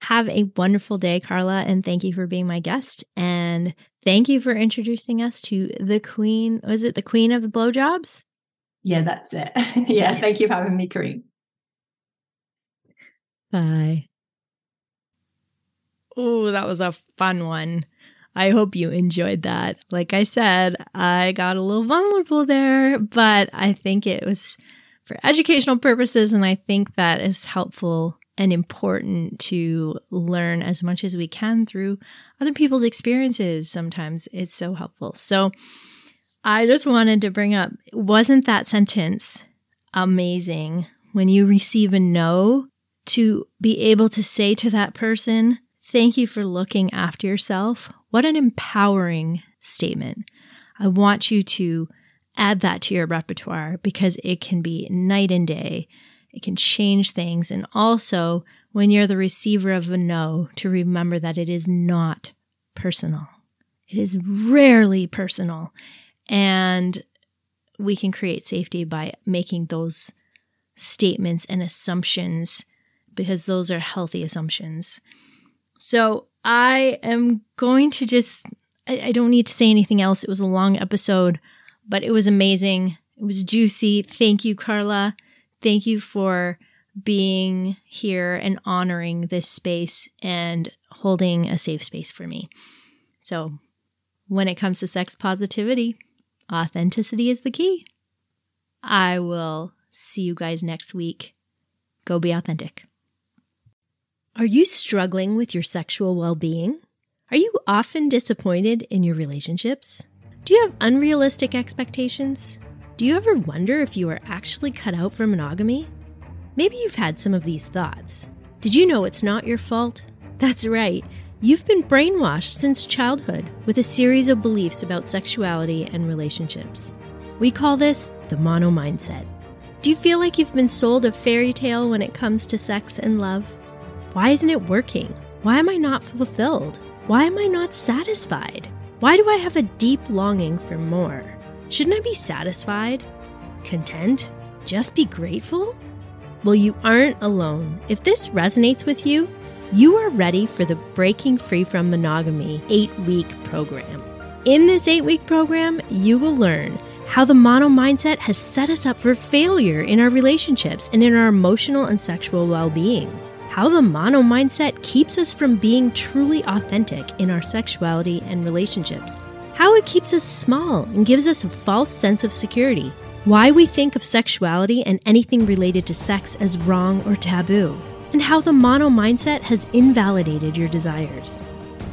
Have a wonderful day, Carla, and thank you for being my guest. And thank you for introducing us to the queen. Was it the queen of the blowjobs? Yeah, that's it. yeah, yes. thank you for having me, Karine. Bye. Oh, that was a fun one. I hope you enjoyed that. Like I said, I got a little vulnerable there, but I think it was for educational purposes. And I think that is helpful and important to learn as much as we can through other people's experiences. Sometimes it's so helpful. So I just wanted to bring up wasn't that sentence amazing when you receive a no to be able to say to that person, Thank you for looking after yourself? What an empowering statement. I want you to add that to your repertoire because it can be night and day. It can change things. And also, when you're the receiver of a no, to remember that it is not personal. It is rarely personal. And we can create safety by making those statements and assumptions because those are healthy assumptions. So I am going to just, I, I don't need to say anything else. It was a long episode but it was amazing. It was juicy. Thank you, Carla. Thank you for being here and honoring this space and holding a safe space for me. So, when it comes to sex positivity, authenticity is the key. I will see you guys next week. Go be authentic. Are you struggling with your sexual well being? Are you often disappointed in your relationships? Do you have unrealistic expectations? Do you ever wonder if you are actually cut out for monogamy? Maybe you've had some of these thoughts. Did you know it's not your fault? That's right. You've been brainwashed since childhood with a series of beliefs about sexuality and relationships. We call this the mono mindset. Do you feel like you've been sold a fairy tale when it comes to sex and love? Why isn't it working? Why am I not fulfilled? Why am I not satisfied? Why do I have a deep longing for more? Shouldn't I be satisfied? Content? Just be grateful? Well, you aren't alone. If this resonates with you, you are ready for the Breaking Free from Monogamy eight week program. In this eight week program, you will learn how the mono mindset has set us up for failure in our relationships and in our emotional and sexual well being how the mono mindset keeps us from being truly authentic in our sexuality and relationships, how it keeps us small and gives us a false sense of security, why we think of sexuality and anything related to sex as wrong or taboo, and how the mono mindset has invalidated your desires.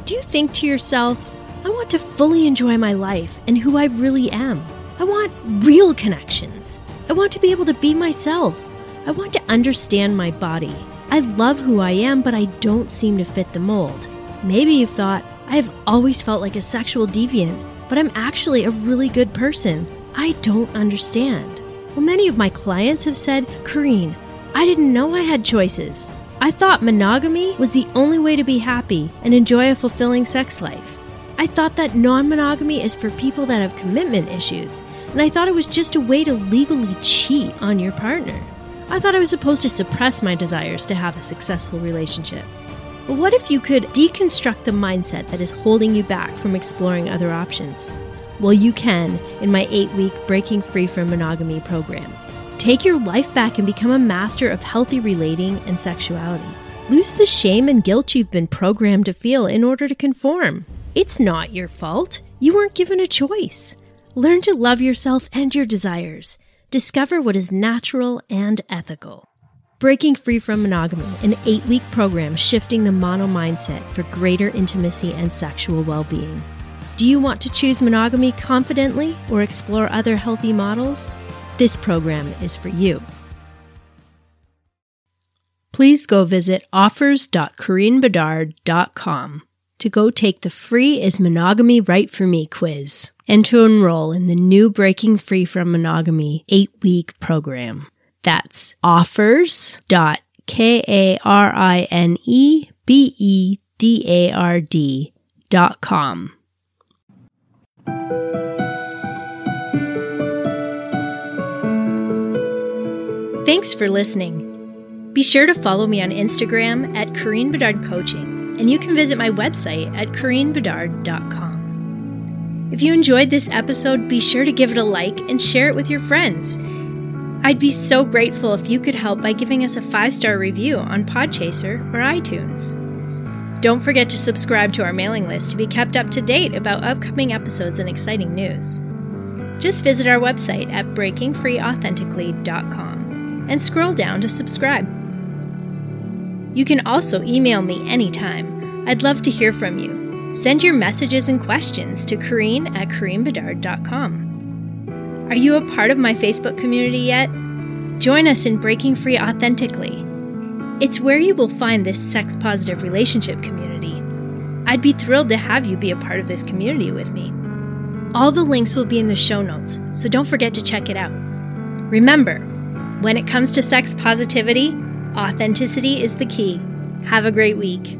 Do you think to yourself, I want to fully enjoy my life and who I really am? I want real connections. I want to be able to be myself. I want to understand my body. I love who I am, but I don't seem to fit the mold. Maybe you've thought, I've always felt like a sexual deviant, but I'm actually a really good person. I don't understand. Well, many of my clients have said, Karine, I didn't know I had choices. I thought monogamy was the only way to be happy and enjoy a fulfilling sex life. I thought that non monogamy is for people that have commitment issues, and I thought it was just a way to legally cheat on your partner. I thought I was supposed to suppress my desires to have a successful relationship. But what if you could deconstruct the mindset that is holding you back from exploring other options? Well, you can in my eight week Breaking Free from Monogamy program. Take your life back and become a master of healthy relating and sexuality. Lose the shame and guilt you've been programmed to feel in order to conform. It's not your fault. You weren't given a choice. Learn to love yourself and your desires Discover what is natural and ethical. Breaking Free from Monogamy, an eight week program shifting the mono mindset for greater intimacy and sexual well being. Do you want to choose monogamy confidently or explore other healthy models? This program is for you. Please go visit offers.karinebedard.com to go take the free Is Monogamy Right for Me quiz and to enroll in the new Breaking Free from Monogamy eight week program. That's dot com. Thanks for listening. Be sure to follow me on Instagram at Karine Bedard Coaching, and you can visit my website at karinebedard.com. If you enjoyed this episode, be sure to give it a like and share it with your friends. I'd be so grateful if you could help by giving us a five star review on Podchaser or iTunes. Don't forget to subscribe to our mailing list to be kept up to date about upcoming episodes and exciting news. Just visit our website at breakingfreeauthentically.com and scroll down to subscribe. You can also email me anytime. I'd love to hear from you. Send your messages and questions to Karine at KarineBedard.com. Are you a part of my Facebook community yet? Join us in Breaking Free Authentically. It's where you will find this sex positive relationship community. I'd be thrilled to have you be a part of this community with me. All the links will be in the show notes, so don't forget to check it out. Remember, when it comes to sex positivity, authenticity is the key. Have a great week.